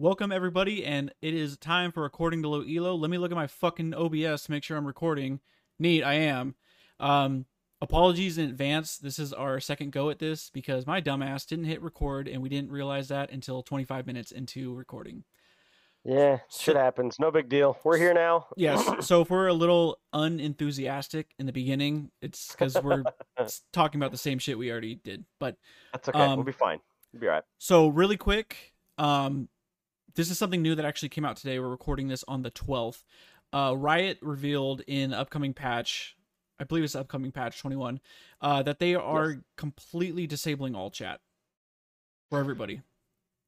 Welcome everybody, and it is time for recording to low elo. Let me look at my fucking OBS to make sure I'm recording. Neat, I am. Um, apologies in advance. This is our second go at this because my dumbass didn't hit record, and we didn't realize that until 25 minutes into recording. Yeah, shit So- happens. No big deal. We're here now. Yes. so if we're a little unenthusiastic in the beginning, it's because we're talking about the same shit we already did. But That's okay. Um, we'll be fine. We'll be all right. So really quick, um, this is something new that actually came out today. We're recording this on the 12th. Uh, Riot revealed in upcoming patch, I believe it's upcoming patch 21, uh, that they are Yes. completely disabling all chat for everybody.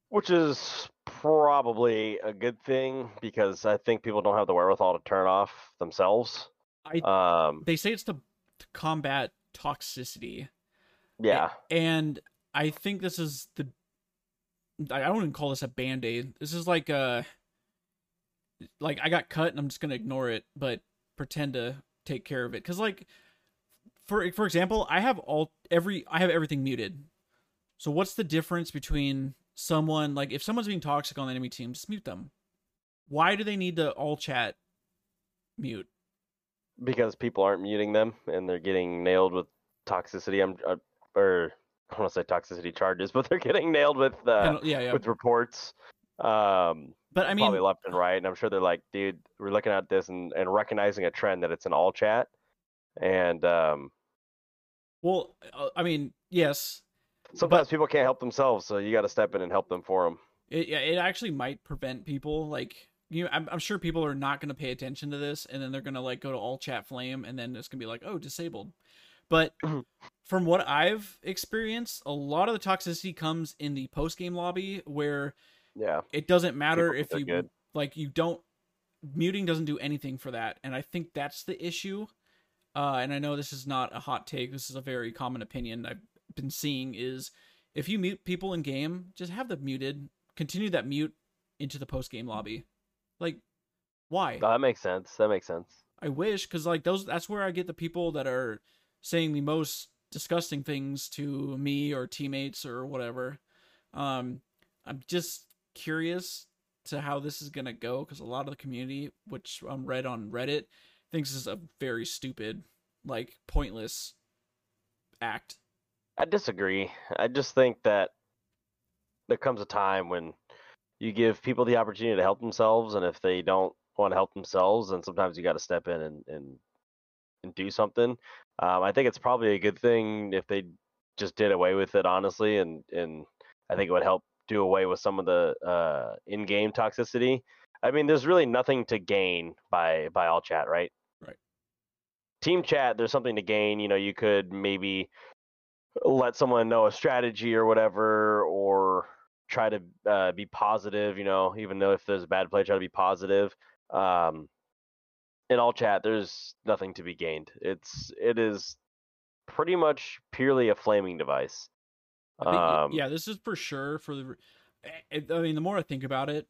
Which is probably a good thing because I think people don't have the wherewithal to turn off themselves. I Um, they say it's to, to combat toxicity. yeah, and I think this is the I don't even call this a band-aid. This is like a like I got cut and I'm just to ignore it but pretend to take care of it cuz like for for example, I have all every I have everything muted. So what's the difference between someone like if someone's being toxic on the enemy team, just mute them. Why do they need to all chat mute? because people aren't muting them and they're getting nailed with toxicity. I'm uh, or I don't want to say toxicity charges, but they're getting nailed with uh, yeah, yeah. with reports. Um, But I mean probably left and right. And I'm sure they're like, dude, we're looking at this and, and recognizing a trend that it's an all chat. And um, well, uh, I mean, yes, sometimes people can't help themselves, so you got to step in and help them for them. it yeah, it actually might prevent people like you. I'm, I'm sure people are not going to pay attention to this, and then they're going to like go to all chat flame, and then it's going to be like, oh, disabled. But from what I've experienced, a lot of the toxicity comes in the post game lobby where Yeah, it doesn't matter People if you good. like you don't muting doesn't do anything for that, and I think that's the issue. Uh, and I know this is not a hot take. This is a very common opinion I've been seeing is if you mute people in game, just have them muted. Continue that mute into the post game lobby. Like, why? That makes sense. That makes sense. I wish because like those that's where I get the people that are saying the most disgusting things to me or teammates or whatever. Um, I'm just curious to how this is gonna go because a lot of the community, which I'm read on Reddit, thinks this is a very stupid, like pointless act. I disagree. I just think that there comes a time when you give people the opportunity to help themselves, and if they don't want to help themselves, then sometimes you got to step in and, and and do something. Um, I think it's probably a good thing if they just did away with it, honestly, and and I think it would help do away with some of the uh, in-game toxicity. I mean, there's really nothing to gain by by all chat, right? Right. Team chat, there's something to gain. You know, you could maybe let someone know a strategy or whatever, or try to uh, be positive. You know, even though if there's a bad play, try to be positive. Um, in all chat, there's nothing to be gained. It's it is pretty much purely a flaming device. Think, Um, yeah, this is for sure for the. I mean, the more I think about it,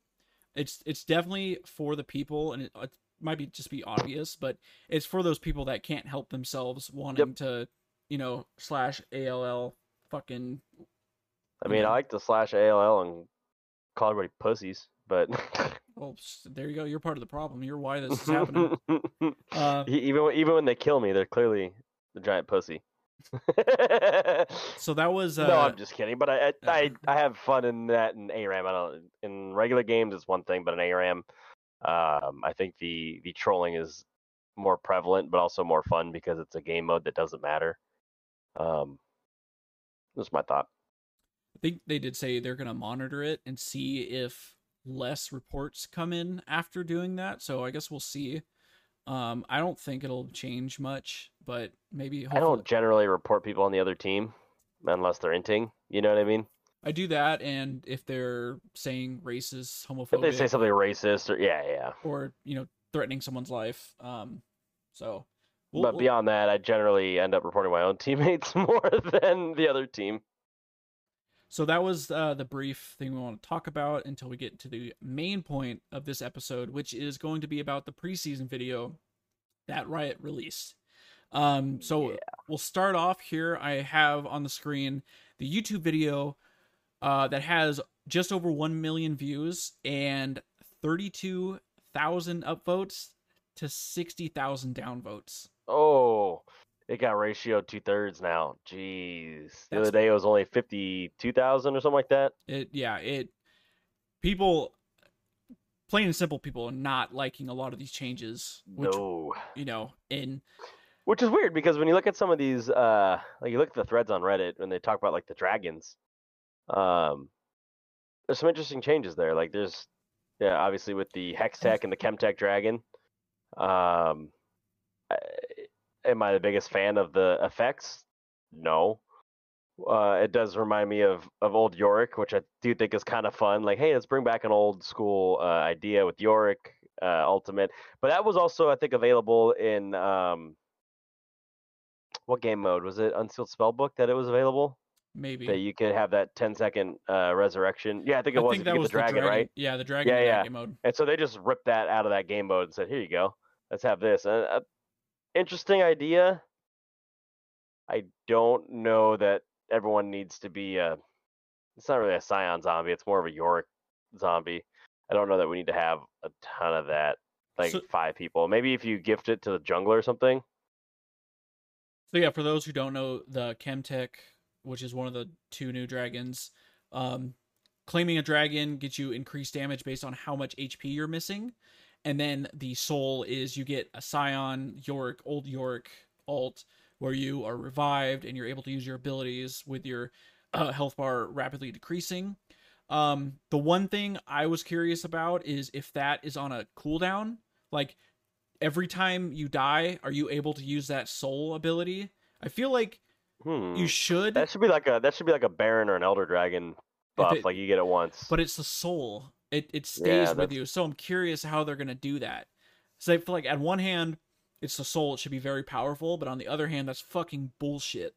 it's it's definitely for the people, and it, it might be just be obvious, but it's for those people that can't help themselves, wanting to, you know, slash all fucking. I mean, Yeah. I like to slash ALL and call everybody pussies, but Well, there you go. You're part of the problem. You're why this is happening. Uh, even when- even when they kill me, they're clearly the giant pussy. so that was. Uh, no, I'm just kidding. But I, I uh, I I have fun in that in ARAM. I don't in regular games it's one thing, but in ARAM, um, I think the the trolling is more prevalent, but also more fun because it's a game mode that doesn't matter. Um, that's my thought. I think they did say they're going to monitor it and see if less reports come in after doing that. So I guess we'll see. Um, I don't think it'll change much, but maybe. I don't generally report people on the other team unless they're inting. You know what I mean? I do that, and if they're saying racist, homophobic, If they say something racist or yeah, yeah. or you know threatening someone's life, um, so. we'll- but we'll- beyond that, I generally end up reporting my own teammates more than the other team. So that was uh, the brief thing we want to talk about until we get to the main point of this episode, which is going to be about the preseason video that Riot released. Um, so Yeah. we'll start off here. I have on the screen the YouTube video uh, that has just over 1 million views and 32,000 upvotes to 60,000 downvotes. Oh, it got ratioed two thirds now. Jeez. The That's- other day it was only fifty two thousand or something like that. It yeah, it people plain and simple people are not liking a lot of these changes, which no. you know, in Which is weird because when you look at some of these, uh, like you look at the threads on Reddit when they talk about like the dragons, um, there's some interesting changes there. Like there's, yeah, obviously with the hex tech and the Chemtech dragon. Um, am I the biggest fan of the effects? No. Uh, it does remind me of of old Yorick, which I do think is kind of fun. Like, hey, let's bring back an old school uh, idea with Yorick uh, Ultimate. But that was also, I think, available in um, what game mode was it? Unsealed Spellbook that it was available. maybe That you could have that 10 second uh, resurrection. Yeah, I think it I was think that you get was the dragon, right? Yeah, the dragon Yeah, yeah. game mode. And so they just ripped that out of that game mode and said, "Here you go, let's have this." And, uh, interesting idea. I don't know that everyone needs to be a. It's not really a Sion zombie. It's more of a Yorick zombie. I don't know that we need to have a ton of that. Like So- five people. Maybe if you gift it to the jungler or something. So yeah, for those who don't know, the Chemtech, which is one of the two new dragons, um, claiming a dragon gets you increased damage based on how much HP you're missing, and then the soul is you get a Sion, York, Old York alt, where you are revived and you're able to use your abilities with your uh, health bar rapidly decreasing. Um, the one thing I was curious about is if that is on a cooldown, like every time you die, are you able to use that soul ability? I feel like Hmm. you should, That should be like a that should be like a Baron or an Elder Dragon buff. it- like you get it once. but it's the soul. It it stays Yeah, with you. So I'm curious how they're gonna do that. So I feel like at one hand, it's the soul. It should be very powerful, but on the other hand, that's fucking bullshit.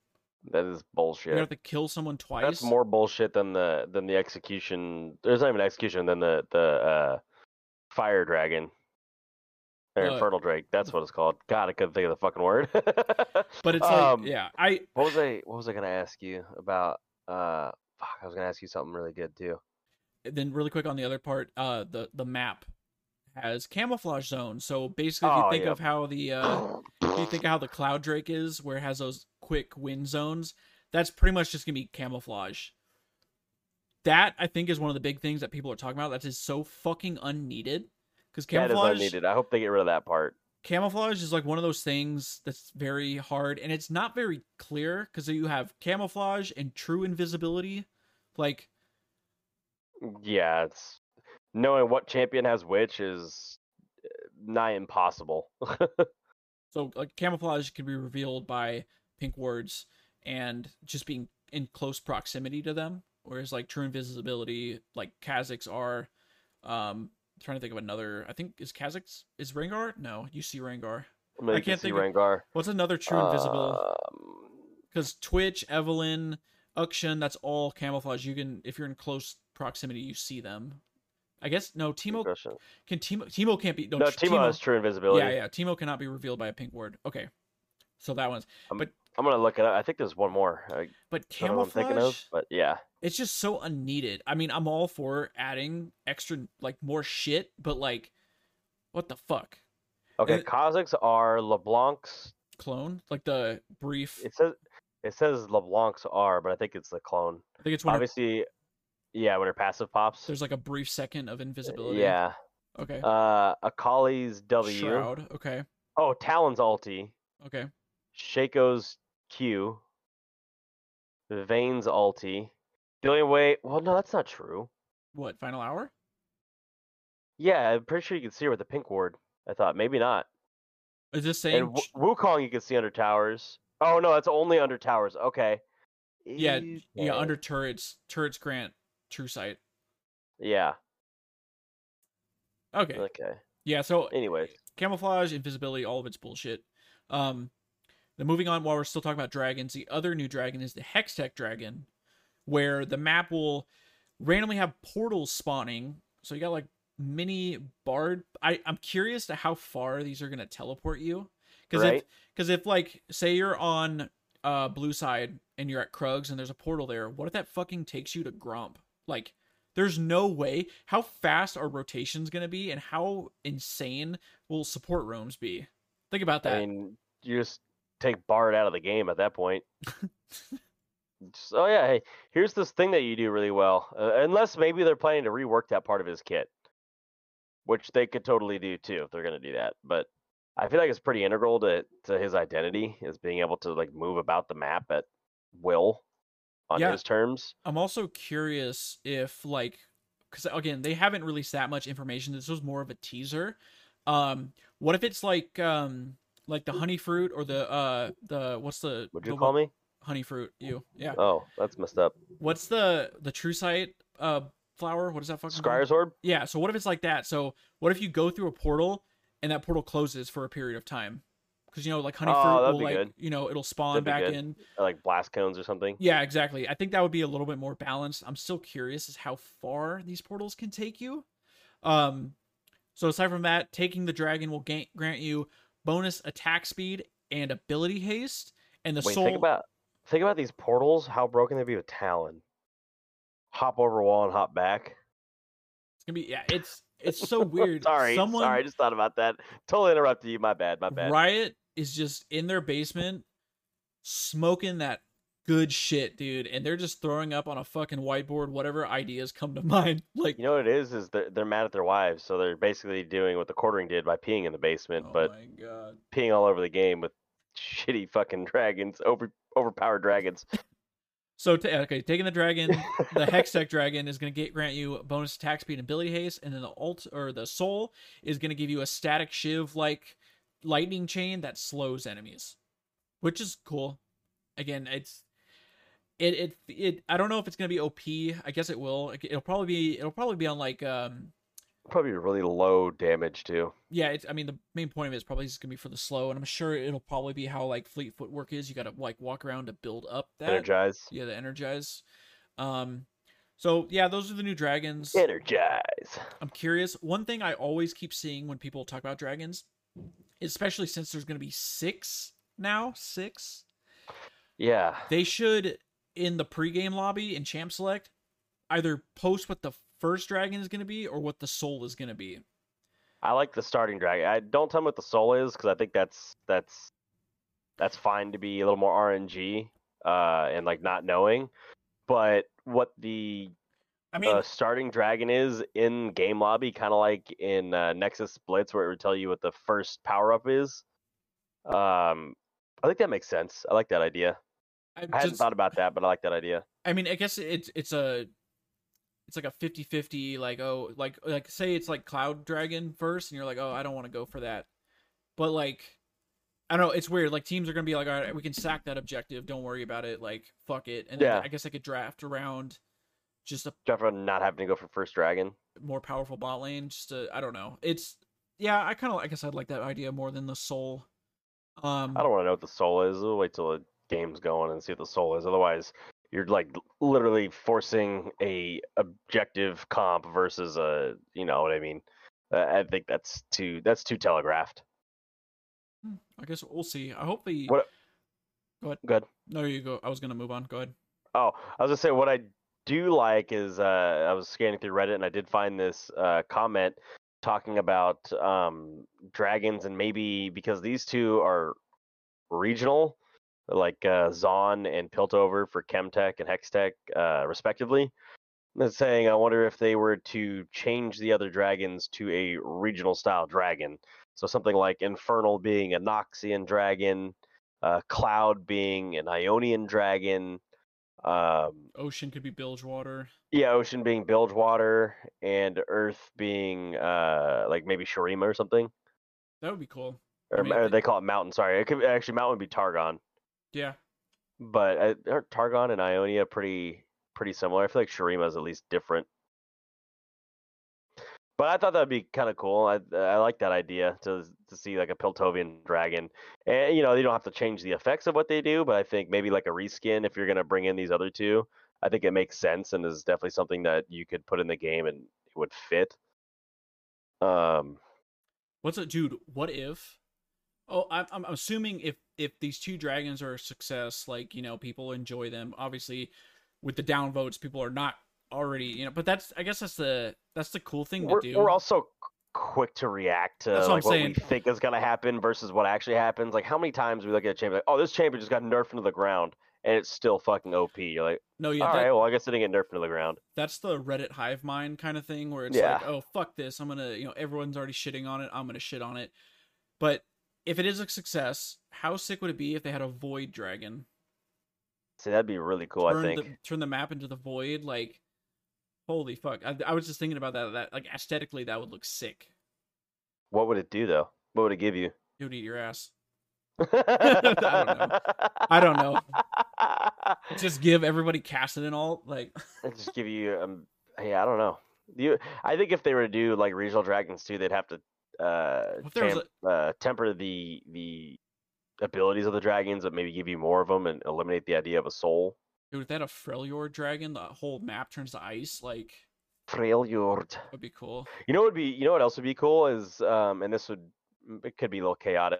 that is bullshit. You have to kill someone twice. That's more bullshit than the than the execution. There's not even execution than the the uh, fire dragon or Uh, infernal drake. That's what it's called. God, I couldn't think of the fucking word. But it's like, Um, yeah, I What was I? What was I gonna ask you about? Uh, fuck, I was gonna ask you something really good too. Then really quick on the other part, uh, the the map has camouflage zones. So basically, if you Oh, think yeah. of how the uh, if you think of how the cloud drake is, where it has those quick wind zones, that's pretty much just gonna be camouflage. That I think is one of the big things that people are talking about. That is so fucking unneeded because that is camouflage unneeded. I hope they get rid of that part. camouflage is like one of those things that's very hard and it's not very clear because you have camouflage and true invisibility. Like Yeah, it's knowing what champion has which is uh, nigh impossible. So like camouflage can be revealed by pink wards and just being in close proximity to them. Whereas like true invisibility, like Kha'Zix are um I'm trying to think of another I think is Kha'Zix is Rengar? No, you see Rengar. I, mean, I can can't think of- Rengar. What's another true invisible? Um, Because Twitch, Evelynn, Akshan, that's all camouflage. You can if you're in close proximity, you see them. I guess no, Teemo can Teemo Teemo can't be no, No, Teemo, Teemo has true invisibility. Yeah, yeah. Teemo cannot be revealed by a pink ward. Okay. So that one's I'm gonna look it up. I think there's one more. I but what I'm thinking camouflage of, but yeah. it's just so unneeded. I mean, I'm all for adding extra like more shit, but like what the fuck? Okay, it- Kha'Zix are LeBlanc's. Clone? Like the brief It says it says LeBlanc's are, but I think it's the clone. I think it's it- Obviously, yeah, when her passive pops. there's like a brief second of invisibility. Yeah. Okay. Uh, Akali's W. Shroud. Okay. Oh, Talon's ulti. Okay. Shaco's Q. Vayne's ulti. The only way. Well, no, that's not true. What, final hour? Yeah, I'm pretty sure you can see her with the pink ward. I thought maybe not. Is this saying And Wu- Wukong you can see under towers. Oh no, it's only under towers. Okay. Yeah, yeah, under turrets, turrets grant true sight. Yeah. Okay. Okay. Yeah, so Anyways, camouflage, invisibility, all of it's bullshit. Um then moving on while we're still talking about dragons, the other new dragon is the Hextech dragon, where the map will randomly have portals spawning. So you got like mini bard. I, I'm curious to how far these are gonna teleport you. Because if because if like say you're on uh blue side and you're at Krugs and there's a portal there, what if that fucking takes you to Gromp? Like There's no way. How fast are rotations going to be, and how insane will support rooms be? Think about that. I mean, you just take Bard out of the game at that point. Just, oh yeah, hey, here's this thing that you do really well. Uh, unless maybe they're planning to rework that part of his kit, which they could totally do too if they're gonna do that. But I feel like it's pretty integral to to his identity is being able to like move about the map at will on Yeah. his terms. I'm also curious if like because again they haven't released that much information. This was more of a teaser. Um, what if it's like um like the honey fruit or the uh the what's the Would the you one- call me? honey fruit? You yeah. Oh, that's messed up. What's the the true sight uh flower? What is that fucking? called? Scryer's Orb? Yeah. So what if it's like that? So what if you go through a portal and that portal closes for a period of time? Because you know, like honey Oh, fruit will like good. you know it'll spawn back good. in. Or like blast cones or something. Yeah, exactly. I think that would be a little bit more balanced. I'm still curious as how far these portals can take you. Um, so aside from that, taking the dragon will ga- grant you bonus attack speed and ability haste, and the Wait, soul. think about think about these portals. How broken they'd be with Talon. Hop over wall and hop back. it's gonna be yeah. It's it's so weird. sorry, Someone sorry, I just thought about that. Totally interrupted you. My bad. My bad. Riot is just in their basement smoking that good shit, dude, and they're just throwing up on a fucking whiteboard whatever ideas come to mind. Like, You know what it is? Is they're, they're mad at their wives, so they're basically doing what the quartering did by peeing in the basement, oh but my god. peeing all over the game with shitty fucking dragons, over overpowered dragons. So ta uh, okay, taking the dragon, the Hextech dragon is going to get grant you bonus attack speed and ability haste, and then the ult or the soul is going to give you a static shiv like lightning chain that slows enemies, which is cool. Again, it's it it it. I don't know if it's going to be OP. I guess it will. It- It'll probably be it'll probably be on like um Probably really low damage too. yeah. It's I mean the main point of it is probably just going to be for the slow, and I'm sure it'll probably be how like fleet footwork is. You got to like walk around to build up that Energize. yeah the energize um so yeah those are the new dragons Energize. i'm curious one thing i always keep seeing when people talk about dragons especially since there's going to be six now six Yeah. they should in the pregame lobby in champ select either post what the first dragon is going to be or what the soul is going to be I like the starting dragon. I don't tell me what the soul is because I think that's that's that's fine to be a little more RNG uh, and like not knowing. But what the i mean uh, starting dragon is in game lobby, kind of like in uh, Nexus Blitz, where it would tell you what the first power up is. Um, I think that makes sense. I like that idea. I, I hadn't just, thought about that, but I like that idea. I mean i guess it's it's a it's like a 50-50 like oh like like say it's like cloud dragon first and you're like oh i don't want to go for that but like i don't know it's weird like teams are gonna be like all right we can sack that objective don't worry about it like fuck it and then Yeah. i guess i could draft around just a Jeff not having to go for first dragon. more powerful bot lane just to i don't know it's yeah i kind of i guess i'd like that idea more than the soul um I don't want to know what the soul is. We'll wait till the game's going and see what the soul is. Otherwise, you're like literally forcing a objective comp versus a, you know what I mean? Uh, I think that's too that's too telegraphed. i guess we'll see i hope the What- go ahead Good. no you go i was gonna move on go ahead Oh, I was gonna say what I do like is uh, I was scanning through Reddit and I did find this uh, comment talking about um, dragons and maybe because these two are regional, like uh, Zaun and Piltover for Chemtech and Hextech, uh, respectively. It's saying I wonder if they were to change the other dragons to a regional style dragon. So something like Infernal being a Noxian dragon, uh, Cloud being an Ionian dragon. Um, ocean could be bilgewater yeah, ocean being Bilgewater and Earth being uh like maybe Shurima or something. that would be cool Or, mean, or they call it Mountain. Sorry, it could actually Mountain would be Targon, yeah but uh, aren't Targon and Ionia pretty pretty similar. I feel like Shurima is at least different. But I thought that'd be kind of cool. I I like that idea to to see like a Piltovian dragon, and you know you don't have to change the effects of what they do, but I think maybe like a reskin if you're gonna bring in these other two, I think it makes sense and is definitely something that you could put in the game and it would fit. Um, What's it, dude? What if? Oh, I'm I'm assuming if if these two dragons are a success, like you know, people enjoy them. Obviously, with the downvotes, people are not already, you know. But that's I guess that's the that's the cool thing we're, to do. we're also quick to react to That's what like what we think is going to happen versus what actually happens. Like how many times we look at a champion like, oh, this champion just got nerfed into the ground and it's still fucking OP. You're like, no, yeah, all that- right, well, I guess it didn't get nerfed into the ground. that's the Reddit hive mind kind of thing where it's Yeah. like, oh fuck this, I'm gonna, you know, everyone's already shitting on it, I'm gonna shit on it. But if it is a success, how sick would it be if they had a void dragon? See, that'd be really cool. I think. the turn the map into the void, like holy fuck. I, I was just thinking about that. That like aesthetically, that would look sick. What would it do though? What would it give you? It would eat your ass. I I don't know. Just give everybody Cassid and all. Like just give you um. Yeah, I don't know. You, I think if they were to do like regional dragons too, they'd have to uh, If there was tam- uh temper the the abilities of the dragons, but maybe give you more of them and eliminate the idea of a soul. Dude, if they had a Freljord dragon, the whole map turns to ice. Like Freljord. would be cool. You know what would be you know what else would be cool is um and this would it could be a little chaotic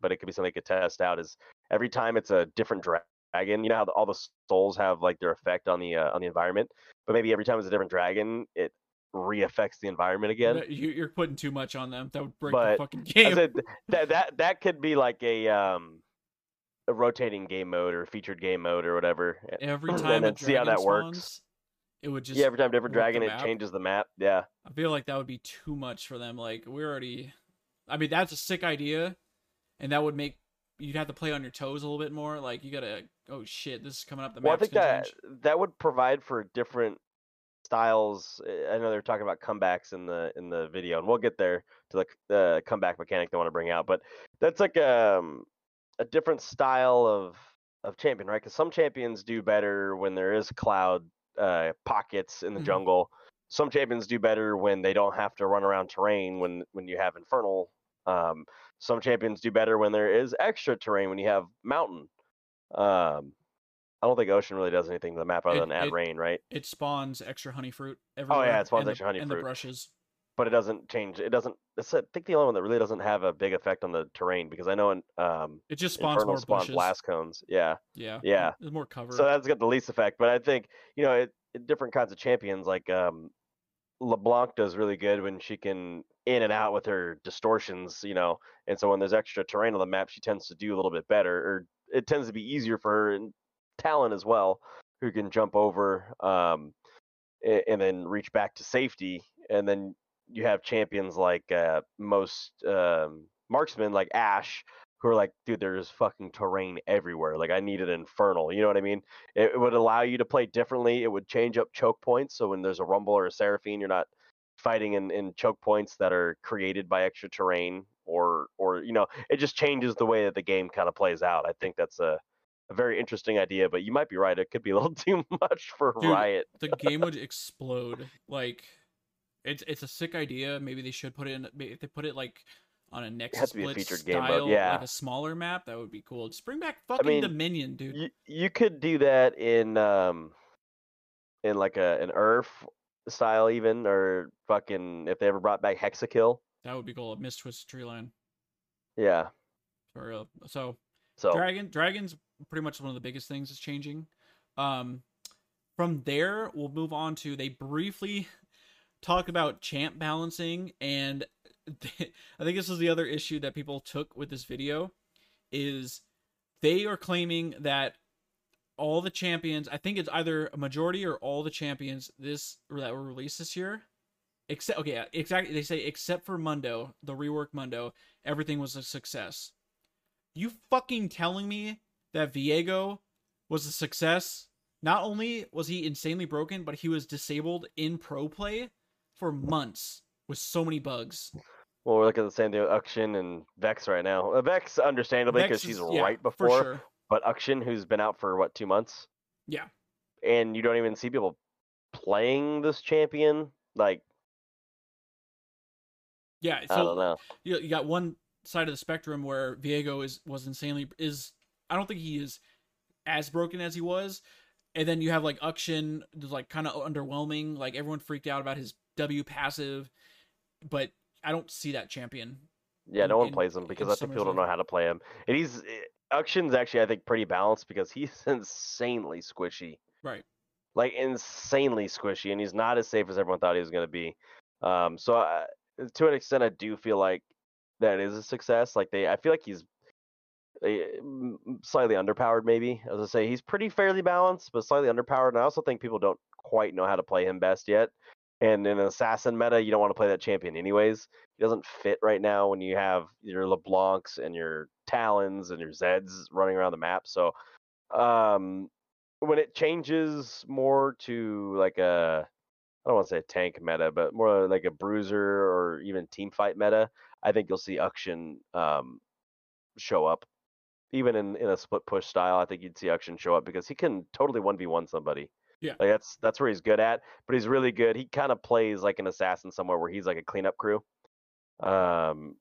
but it could be something you could test out is every time it's a different dra- dragon you know how the, all the souls have like their effect on the uh, on the environment but maybe every time it's a different dragon it re-affects the environment again You, you're putting too much on them. That would break But the fucking I game. said that that that could be like a um a rotating game mode or featured game mode or whatever Every and time a see how that works. spawns, it would just. yeah every time different dragon it changes the map yeah I feel like that would be too much for them. Like we're already. I mean, that's a sick idea, and that would make you'd have to play on your toes a little bit more. Like you gotta. Oh shit! This is coming up. The well, I think that change. that would provide for different styles. uh, I know they're talking about comebacks in the in the video, and we'll get there to the the comeback mechanic they want to bring out. But that's like um, a different style of of champion, right? Because some champions do better when there is cloud uh, pockets in the Mhm. jungle. Some champions do better when they don't have to run around terrain when when you have infernal. Um, some champions do better when there is extra terrain when you have mountain. Um, I don't think ocean really does anything to the map other It- than add it- rain, right? It spawns extra honey fruit everywhere. Oh, yeah, it spawns and the- extra honey and fruit. And the brushes. But it doesn't change. It doesn't. It's I think the only one that really doesn't have a big effect on the terrain because I know in um, It just spawns infernal more bushes. blast cones. Yeah, Yeah. Yeah. There's more cover. so that's got the least effect. But I think you know it, it- different kinds of champions like um, LeBlanc does really good when she can in and out with her distortions. You know, and so when there's extra terrain on the map, she tends to do a little bit better, or it tends to be easier for her and Talon as well, who can jump over um, and then reach back to safety. And then you have champions like uh, most um, marksmen, like Ashe, who are like, dude, there's fucking terrain everywhere. Like I need an infernal. You know what I mean? It, it would allow you to play differently. It would change up choke points. So when there's a rumble or a seraphine, you're not fighting in, in choke points that are created by extra terrain or or you know, it just changes the way that the game kind of plays out. I think that's a a very interesting idea, but you might be right. It could be a little too much for Dude, Riot. the game would explode. Like, it's it's a sick idea. Maybe they should put it in. If they put it like on a Nexus to be a game mode, style, yeah. like a smaller map, that would be cool. Just bring back fucking mean, Dominion, dude. You you could do that in um in like a an Earth style even or fucking if they ever brought back Hexakill. That would be cool. A Mist Twisted Tree Line. Yeah. For real. So So Dragon Dragon's pretty much one of the biggest things that's changing. Um from there we'll move on to they briefly talk about champ balancing and I think this is the other issue that people took with this video is they are claiming that all the champions, I think it's either a majority or all the champions this that were released this year except okay, exactly they say except for Mundo, the rework Mundo, everything was a success. You fucking telling me that Viego was a success? Not only was he insanely broken, but he was disabled in pro play for months with so many bugs. well we're looking at the same thing with Akshan and Vex right now. Uh, Vex understandably because she's yeah, right before, sure. but Akshan who's been out for what two months Yeah. and you don't even see people playing this champion like Yeah. I don't know. you, you got one side of the spectrum where Viego is was insanely is I don't think he is as broken as he was. And then you have like who's like kind of underwhelming. Like everyone freaked out about his W passive, but I don't see that champion. Yeah, in- no one in- plays him because I think people don't know how to play him. And he's eh, Akshan's actually I think pretty balanced because he's insanely squishy. Right. like insanely squishy, and he's not as safe as everyone thought he was going to be. Um, so I, to an extent, I do feel like that is a success. Like they, I feel like he's eh, slightly underpowered. Maybe as I say, he's pretty fairly balanced, but slightly underpowered. And I also think people don't quite know how to play him best yet. And in an assassin meta, you don't want to play that champion anyways. He doesn't fit right now when you have your LeBlancs and your Talons and your Zeds running around the map. So um, when it changes more to like a I don't want to say tank meta, but more like a bruiser or even team fight meta, I think you'll see Akshan um, show up. Even in, in a split push style, I think you'd see Akshan show up because he can totally one v one somebody. Yeah. like that's that's where he's good at. But he's really good. He kind of plays like an assassin somewhere where he's like a cleanup crew. Um,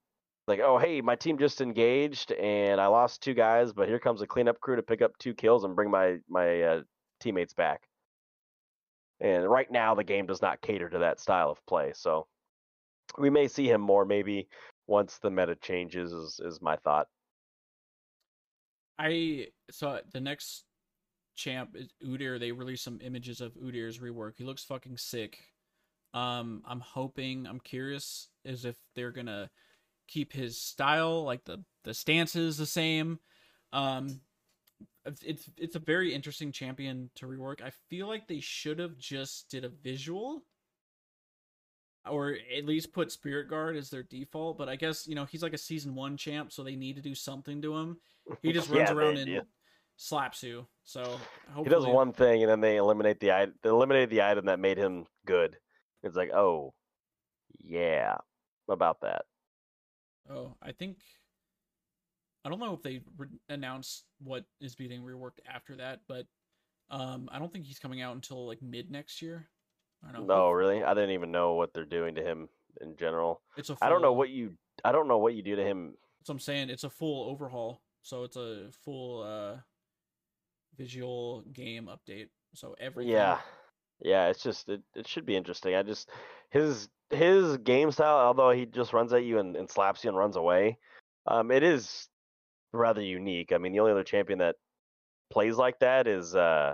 like oh hey, my team just engaged and I lost two guys, but here comes a cleanup crew to pick up two kills and bring my my uh, teammates back. And right now, the game does not cater to that style of play. So we may see him more maybe once the meta changes, is, is my thought. I saw the next champ is Udyr. They released some images of Udyr's rework. He looks fucking sick. Um, I'm hoping, I'm curious, as if they're gonna keep his style, like the the stance is the same. Um, it's it's a very interesting champion to rework. I feel like they should have just did a visual, or at least put Spirit Guard as their default. But I guess you know he's like a season one champ, so they need to do something to him. He just runs Yeah, around do. Slaps you. So hopefully, He does one thing, and then they eliminate the item. They eliminated the item that made him good. It's like, oh, yeah, about that. Oh, I think I don't know if they re- announced what is being reworked after that, but um, I don't think he's coming out until like mid next year. I don't know. No, really, I didn't even know what they're doing to him in general. it's a. Full, I don't know what you. I don't know what you do to him. That's what I'm saying. It's a full overhaul, so it's a full uh, visual game update. So everything. Yeah, yeah. It's just it, it should be interesting. I just his his game style, although he just runs at you and, and slaps you and runs away, um, it is rather unique. I mean, the only other champion that plays like that is uh,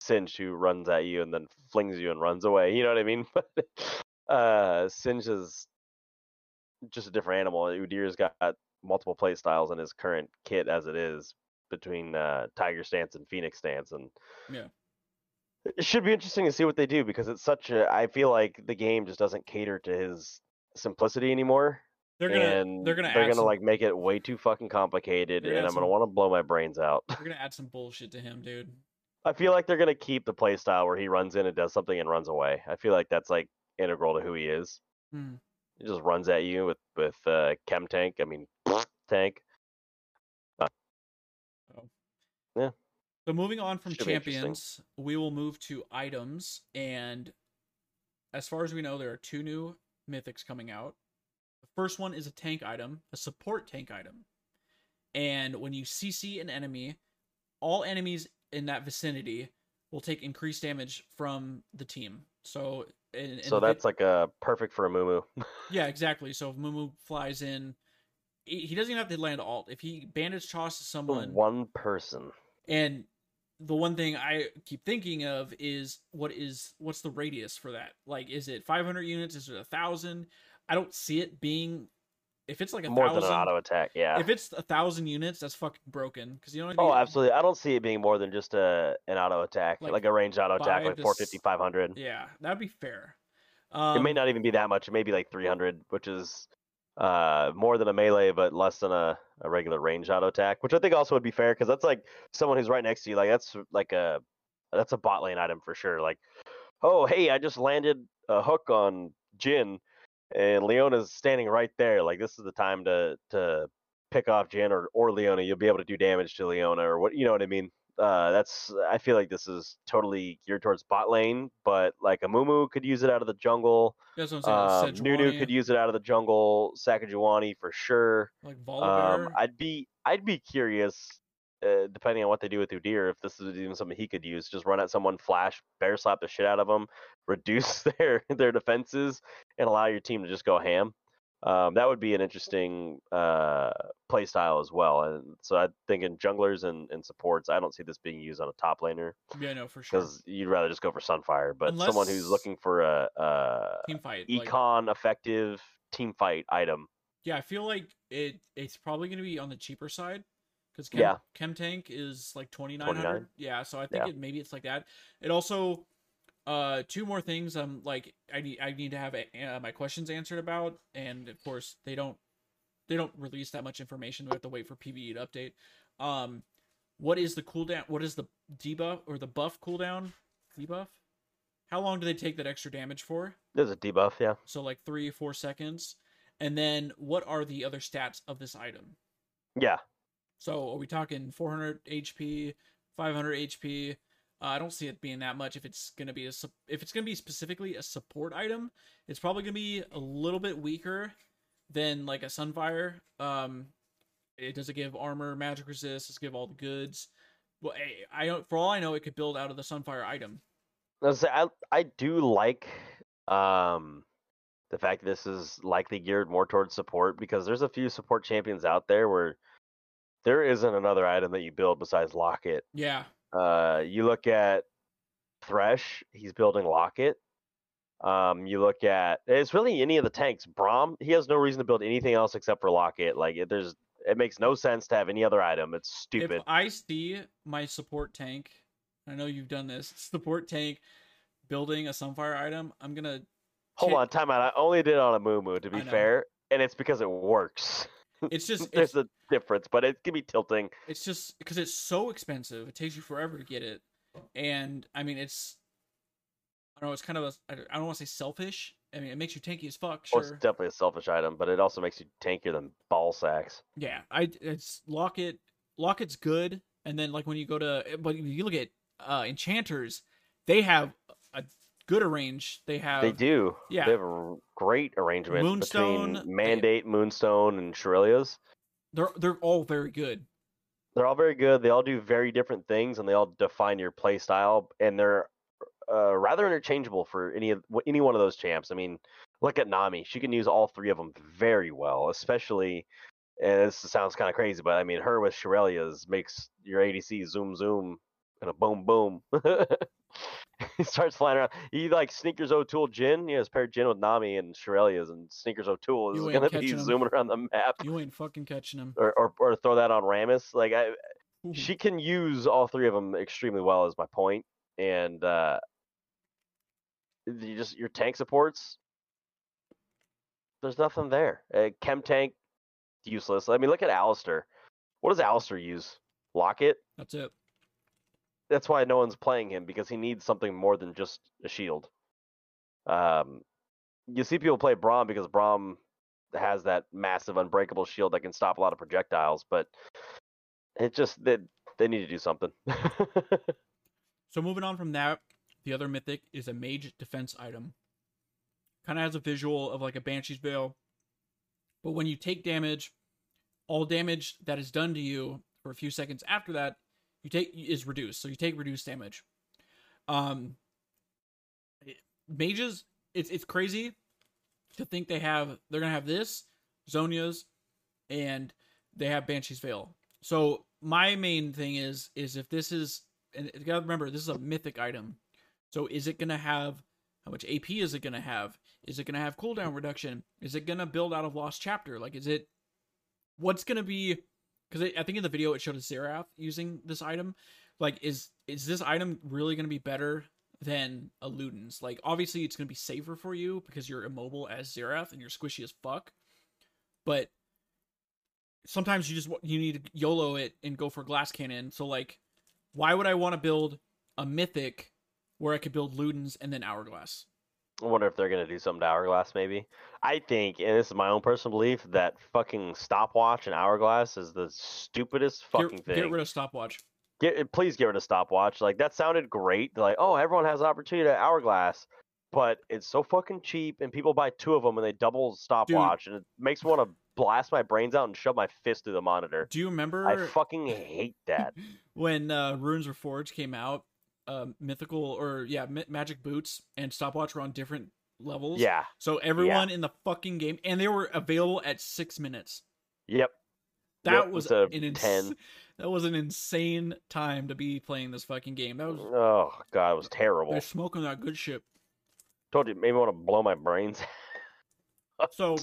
Singe, who runs at you and then flings you and runs away. You know what I mean? But uh, Singe is just a different animal. Udyr's got multiple play styles in his current kit as it is between uh, Tiger Stance and Phoenix Stance, and Yeah. it should be interesting to see what they do because it's such a. I feel like the game just doesn't cater to his simplicity anymore, They're gonna and they're gonna they're gonna some, like make it way too fucking complicated, and I'm gonna want to blow my brains out. they're gonna add some bullshit to him, dude. I feel like they're gonna keep the play style where he runs in and does something and runs away. I feel like that's like integral to who he is. Hmm. He just runs at you with with uh, chem tank. I mean, tank. So moving on from Should champions, we will move to items, and as far as we know, there are two new mythics coming out. The first one is a tank item, a support tank item, and when you CC an enemy, all enemies in that vicinity will take increased damage from the team. So, in, in So the vi- that's like a perfect for Amumu. yeah, exactly. So if Mumu flies in, he doesn't even have to land alt. If he bandage tosses For someone, one person. and the one thing I keep thinking of is what is what's the radius for that? Like, is it 500 units? Is it a thousand? I don't see it being. If it's like a More thousand, than an auto attack, yeah. if it's a thousand units, that's fucking broken. Because you know what I Oh, absolutely. I don't see it being more than just a an auto attack, Like like, a ranged auto attack, like to 450, s- 500. Yeah, that'd be fair. Um, it may not even be that much. It may be like 300, which is uh more than a melee, but less than a, a regular range auto attack, which I think also would be fair because that's like someone who's right next to you. Like that's like a that's a bot lane item for sure. Like, oh hey, I just landed a hook on Jhin, and Leona's standing right there. Like this is the time to to pick off Jhin or or Leona. You'll be able to do damage to Leona or what you know what I mean. Uh, that's I feel like this is totally geared towards bot lane, but like Amumu could use it out of the jungle. That's what Um, I'm saying. Nunu could use it out of the jungle. Sejuani for sure. like Um, Volibear. I'd be I'd be curious, uh, depending on what they do with Udyr, if this is even something he could use. Just run at someone, flash, bear slap the shit out of them, reduce their their defenses, and allow your team to just go ham. Um, that would be an interesting uh, play style as well. And so I think in junglers and, and supports, I don't see this being used on a top laner Yeah, no, for sure. because you'd rather just go for Sunfire. But someone who's looking for a, a Team fight. like- econ effective team fight item, yeah, I feel like it. It's probably going to be on the cheaper side because Chem, Yeah. Chem Tank is like twenty nine hundred. Yeah, so I think Yeah. it maybe it's like that. It also, uh, two more things. Um, like I need I need to have a, uh, my questions answered about, and of course they don't they don't release that much information. We have to wait for PBE to update. Um, what is the cooldown? What is the debuff or the buff cooldown? Debuff. How long do they take that extra damage for? there's a debuff. Yeah, So like three four seconds. And then what are the other stats of this item? yeah. So are we talking 400 HP, 500 HP? Uh, I don't see it being that much. If it's gonna be a if it's gonna be specifically a support item, it's probably gonna be a little bit weaker than like a Sunfire. Um, it doesn't give armor, magic resist. Does give all the goods. Well, I, I don't. For all I know, it could build out of the Sunfire item. I I do like um the fact that this is likely geared more towards support because there's a few support champions out there where there isn't another item that you build besides Locket. Yeah, Uh, you look at Thresh, he's building Locket. Um, you look at it's really any of the tanks. Braum, he has no reason to build anything else except for Locket. Like it, there's, it makes no sense to have any other item. It's stupid. If I see my support tank, I know you've done this, support tank building a Sunfire item, I'm gonna Hold Ki- on, time out. I only did it on Amumu to be fair, and it's because it works. It's just it's, There's a difference, but it can be tilting. it's just because it's so expensive. It takes you forever to get it. And I mean it's I don't know, it's kind of a I don't- want to say selfish. I mean it makes you tanky as fuck, Well, it's definitely a selfish item, but it also makes you tankier than ball sacks. Yeah, I it's Locket. Locket's good, and then like when you go to, but you look at uh enchanters, they have a good range. They have They do. yeah. They have a great arrangement Moonstone, between they- Mandate, Moonstone, and Shurelya's. they're they're all very good. They're all very good. They all do very different things, and they all define your play style, and they're uh, rather interchangeable for any of any one of those champs. I mean, look at Nami; she can use all three of them very well, especially. And this sounds kind of crazy, but I mean, her with Shurelya's makes your ADC zoom zoom and a boom boom. he starts flying around. He like Sneakers O'Toole Jhin. He has paired Jhin with Nami and Shurelya's, and Sneakers O'Toole is You ain't going to be 'em. zooming around the map. You ain't fucking catching him. Or, or, or throw that on Rammus. Like I, she can use all three of them extremely well. Is my point. And uh, you just your tank supports. There's nothing there. Uh, Chem tank, useless. I mean, look at Alistar. What does Alistar use? Locket. That's it. That's why no one's playing him because he needs something more than just a shield. Um, you see people play Braum because Braum has that massive unbreakable shield that can stop a lot of projectiles, but it just they they need to do something. So moving on from that, the other mythic is a mage defense item. Kind of has a visual of like a banshee's veil, but when you take damage, all damage that is done to you for a few seconds after that, you take is reduced. So you take reduced damage. Um, mages, it's it's crazy to think they have they're gonna have this Zhonya's, and they have Banshee's Veil. So my main thing is is if this is and you gotta remember this is a mythic item. So is it gonna have how much AP is it gonna have? Is it gonna have cooldown reduction? Is it gonna build out of Lost Chapter? Like is it what's gonna be because I think in the video it showed a Xerath using this item. Like is is this item really gonna be better than a Ludens? Like obviously it's gonna be safer for you because you're immobile as Xerath and you're squishy as fuck. But sometimes you just you need to YOLO it and go for glass cannon. So like, why would I want to build a mythic where I could build Ludens and then Hourglass? I wonder if they're gonna do something to Hourglass. Maybe I think, and this is my own personal belief, that fucking stopwatch and Hourglass is the stupidest fucking get, thing. Get rid of stopwatch. Get, please get rid of stopwatch. Like that sounded great. Like, oh, everyone has an opportunity to hourglass, but it's so fucking cheap, and people buy two of them and they double stopwatch, and it makes me want to blast my brains out and shove my fist through the monitor. Do you remember I fucking hate that. when uh, Runes Reforged came out? Uh, mythical or yeah, ma- magic boots and stopwatch were on different levels. Yeah. So everyone in the fucking game, and they were available at six minutes. Yep. That Yep, was an ins- 10. That was an insane time to be playing this fucking game. That was Oh god, it was terrible. they're smoking that good shit. Told you, me want to blow my brains. So,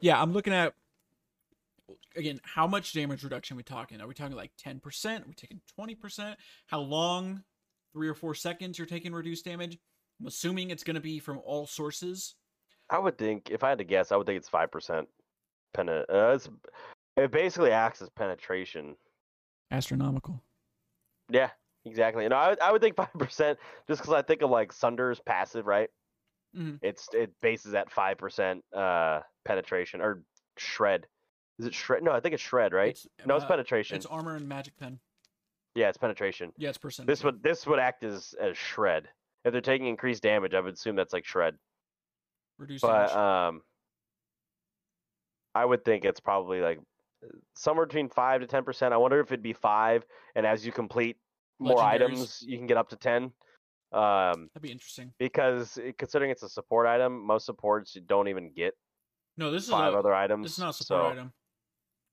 yeah, I'm looking at again how much damage reduction are we talking? Are we talking like 10%? Are we taking 20%? How long? Three or four seconds you're taking reduced damage? I'm assuming it's going to be from all sources. I would think, if I had to guess, I would think it's five percent. Pena- uh, it's, it basically acts as penetration. Astronomical. Yeah, exactly. And I, would- I would think five percent, just because I think of like Sunder's passive, right? Mhm. It's it bases at five percent uh penetration or shred. Is it shred? No, I think it's shred, right? It's, no, it's uh, penetration. It's armor and magic pen. yeah, it's penetration. Yeah, it's percent. This would this would act as as shred. If they're taking increased damage, I would assume that's like shred. reduce But damage. um, I would think it's probably like somewhere between five to ten percent. I wonder if it'd be five, and as you complete more items, you can get up to ten. Um, That'd be interesting. because it- considering it's a support item, most supports don't even get No, this is five a, other items. this is not a support so item.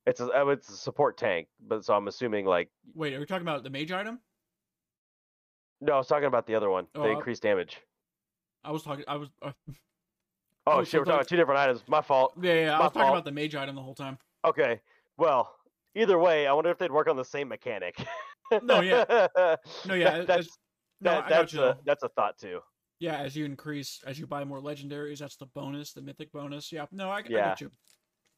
It's a oh, it's a support tank, but so I'm assuming like Wait, are we talking about the mage item? no, I was talking about the other one, Oh, the I- increased damage. I was talking. I was. Uh, Oh, Oh, shit, we're talking about two different items. My fault. yeah, yeah. I My was talking about the mage item the whole time. Okay. Well, either way, I wonder if they'd work on the same mechanic. No, yeah. No, yeah. it- that's no, that, that's a though. that's a thought too. Yeah, as you increase, as you buy more legendaries, that's the bonus, the mythic bonus. Yeah, no, I, I Yeah. got you.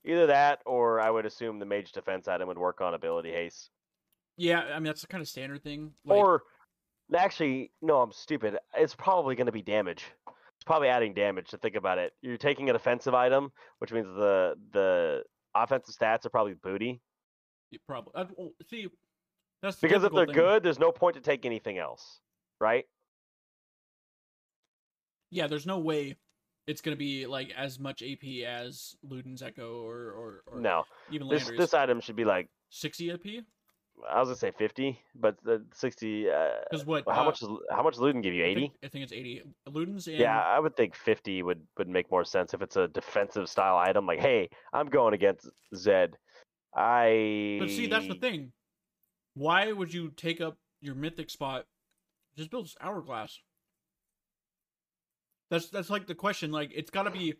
Either that, or I would assume the mage defense item would work on ability haste. Yeah, I mean that's the kind of standard thing. Like, or actually, no, I'm stupid. It's probably going to be damage. It's probably adding damage to think about it. You're taking a defensive item, which means the the offensive stats are probably booty. you probably uh, well, see. That's the Because if they're thing. good, there's no point to take anything else, right? Yeah, there's no way it's gonna be like as much AP as Luden's Echo or or, or No, even this Liandry's. this item should be like 60 AP. I was gonna say 50, but the 60. Uh, Because what? how uh, much? Is, how much Luden give you? 80. think, I think it's 80. Luden's and Yeah, I would think 50 would would make more sense if it's a defensive style item. Like, hey, I'm going against Zed. I. But see, that's the thing. Why would you take up your mythic spot? Just build hourglass. That's that's like the question. Like it's gotta be,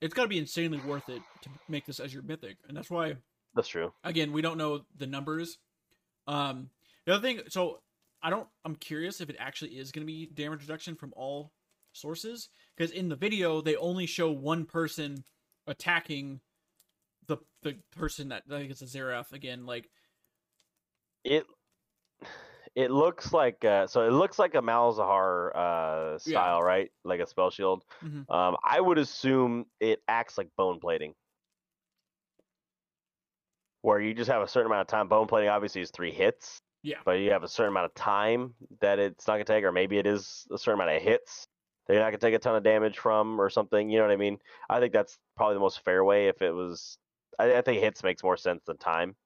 it's gotta be insanely worth it to make this as your mythic, and that's why That's true. again we don't know the numbers. Um, the other thing, so I don't. I'm curious if it actually is gonna be damage reduction from all sources because in the video they only show one person attacking the the person that I think it's a Xerath again. Like It it looks like uh, so it looks like a Malzahar uh, style, right? Like a spell shield. Mhm. Um, I would assume it acts like bone plating, where you just have a certain amount of time. Bone plating obviously is three hits. Yeah. But you have a certain amount of time that it's not gonna take, or maybe it is a certain amount of hits that you're not gonna take a ton of damage from, or something. You know what I mean? I think that's probably the most fair way. If it was, I, I think hits makes more sense than time.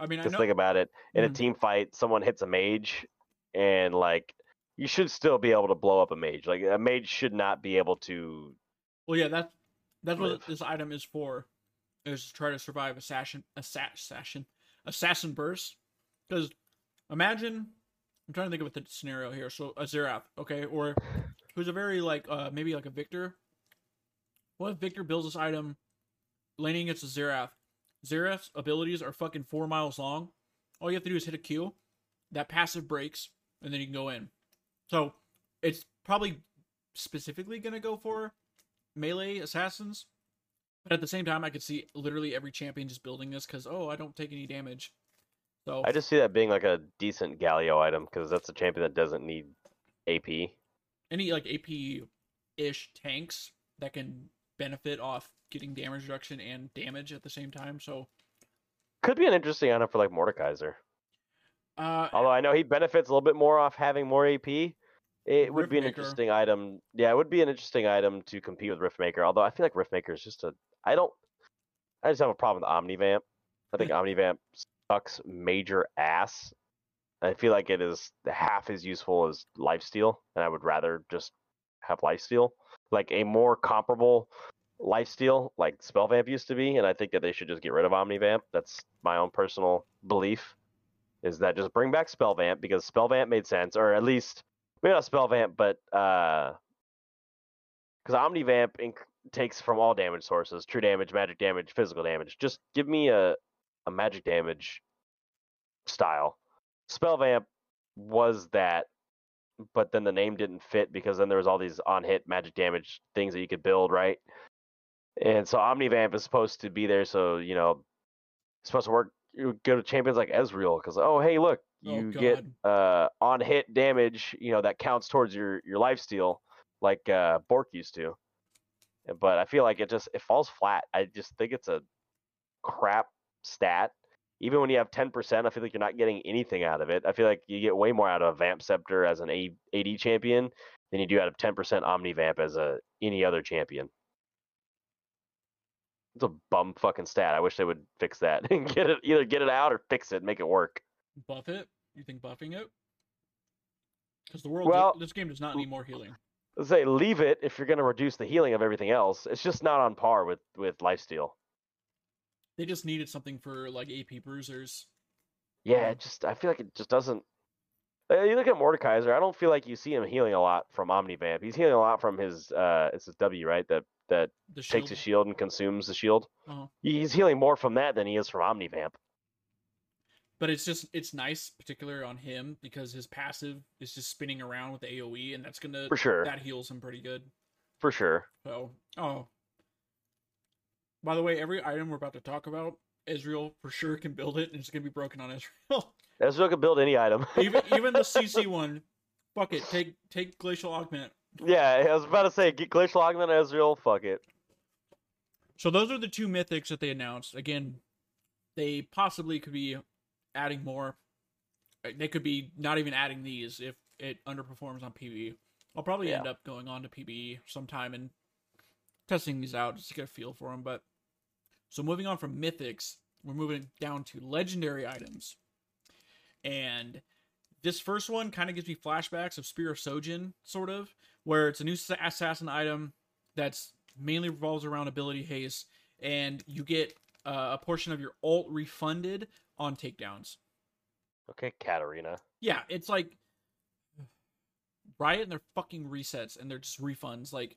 I mean, I Just know. think about it. In a Mhm. team fight, someone hits a mage, and like you should still be able to blow up a mage. Like a mage should not be able to. well, yeah, that's that's what this item is for, is to try to survive assassin, assa- assassin, assassin burst. Because imagine, I'm trying to think of the scenario here. So a Xerath, okay, or who's a very like uh maybe like a Viktor. What if Viktor builds this item, laning against a Xerath? Xerath's abilities are fucking four miles long. All you have to do is hit a Q, that passive breaks, and then you can go in. So it's probably specifically gonna go for melee assassins. But at the same time, I could see literally every champion just building this because oh, I don't take any damage. So I just see that being like a decent Galio item because that's a champion that doesn't need AP. any like AP ish tanks that can benefit off getting damage reduction and damage at the same time. So Could be an interesting item for like Mordekaiser. uh Although I know he benefits a little bit more off having more AP. It would be an interesting item. Yeah, it would be an interesting item to compete with Riftmaker. Although I feel like Riftmaker is just a. I don't. I just have a problem with Omnivamp. I think Omnivamp sucks major ass. I feel like it is half as useful as Lifesteal, and I would rather just have lifesteal, like a more comparable lifesteal like Spellvamp used to be, and I think that they should just get rid of Omnivamp. That's my own personal belief. Is that just bring back Spellvamp because Spellvamp made sense, or at least maybe not Spellvamp, but uh, because Omnivamp inc- takes from all damage sources: true damage, magic damage, physical damage. Just give me a a magic damage style. Spellvamp was that, but then the name didn't fit because then there was all these on hit magic damage things that you could build, right? And so Omnivamp is supposed to be there, so you know, it's supposed to work. You go to champions like Ezreal because oh hey look, Oh, you get uh on hit damage, you know that counts towards your your life steal like uh Bork used to. But I feel like it just it falls flat. I just think it's a crap stat. Even when you have 10%, I feel like you're not getting anything out of it. I feel like you get way more out of Vamp Scepter as an AD champion than you do out of 10% Omni Vamp as a any other champion. It's a bum fucking stat. I wish they would fix that and get it either get it out or fix it, make it work. buff it. You think buffing it? Because the world, Well, this game does not need more healing. Let's say leave it if you're going to reduce the healing of everything else. It's just not on par with with lifesteal. They just needed something for like AP bruisers. Yeah, it just I feel like it just doesn't. Uh, You look at Mordekaiser. I don't feel like you see him healing a lot from Omnivamp. He's healing a lot from his uh, it's his W right that that takes a shield and consumes the shield. Uh-huh. He's healing more from that than he is from Omnivamp. But it's just it's nice, particular on him because his passive is just spinning around with the AOE, and that's gonna For sure. that heals him pretty good. For sure. So, oh. By the way, every item we're about to talk about, Ezreal for sure can build it, and it's gonna be broken on Ezreal. Ezreal can build any item. even even the CC one, fuck it, take take glacial augment. yeah, I was about to say get Glacial Augment Ezreal. Fuck it. So those are the two mythics that they announced. Again, they possibly could be adding more. Uh, They could be not even adding these if it underperforms on PBE. I'll probably Yeah. end up going on to PBE sometime and testing these out just to get a feel for them. But so moving on from mythics, we're moving down to legendary items, and this first one kind of gives me flashbacks of Spear of Shojin, sort of, where it's a new assassin item that's mainly revolves around ability haste, and you get uh, a portion of your ult refunded on takedowns. Okay, Katarina. Yeah, it's like Riot and their fucking resets and they're just refunds. Like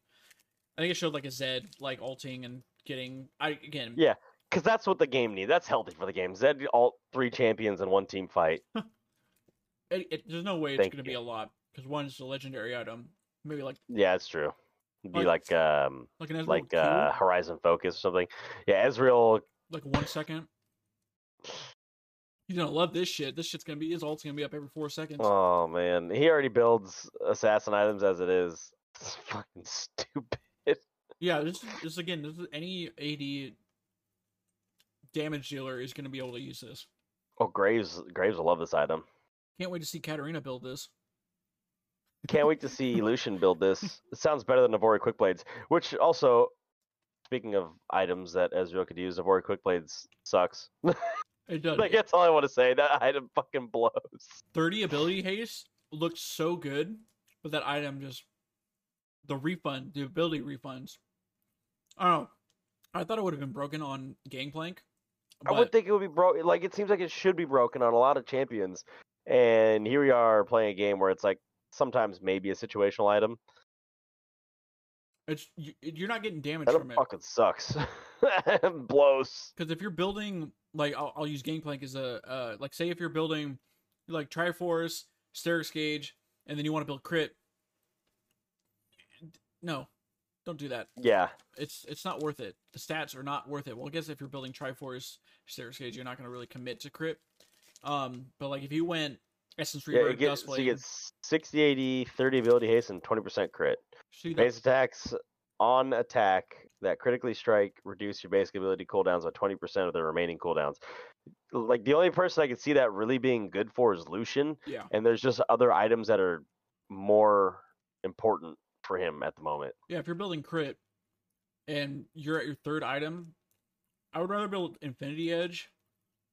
I think it showed like a Zed like ulting and getting I again Yeah. Because that's what the game needs. That's healthy for the game. Zed all three champions in one team fight. it, it, there's no way it's gonna be a lot because one is a legendary item. Maybe like Yeah, it's true. It'd be Like- like um like an like uh Horizon Focus or something. Yeah, Ezreal like one second. He's gonna love this shit. This shit's gonna be his ult's gonna be up every four seconds. Oh man, he already builds assassin items as it is. It's fucking stupid. Yeah, this is this again. This is any AD damage dealer is going to be able to use this. Oh, Graves, Graves will love this item. Can't wait to see Katarina build this. Can't wait to see Lucian build this. It sounds better than Navori Quickblades, which also, speaking of items that Ezreal could use, Navori Quickblades sucks. It does. like that's all I want to say. That item fucking blows. Thirty ability haste looked so good, but that item just the refund, the ability refunds. I don't know. I thought it would have been broken on Gangplank. I but would think it would be broken. Like it seems like it should be broken on a lot of champions, and here we are playing a game where it's like sometimes maybe a situational item. it's you, you're not getting damage That from it. fucking sucks. Blows. Because if you're building, like, I'll, I'll use Gangplank as a, uh, like, say if you're building, like, Triforce, Sterak's Gage, and then you want to build Crit. No, don't do that. Yeah, It's it's not worth it. The stats are not worth it. Well, I guess if you're building Triforce, Sterak's Gage, you're not going to really commit to Crit. Um, but like if you went Essence yeah. Reaver, It gets, so you get 60, 80, 30 ability haste, and 20% crit. see Base attacks on attack that critically strike reduce your basic ability cooldowns by 20% of the remaining cooldowns. Like the only person I could see that really being good for is Lucian, yeah, and there's just other items that are more important for him at the moment. yeah. If you're building Crit, and you're at your third item, I would rather build Infinity Edge,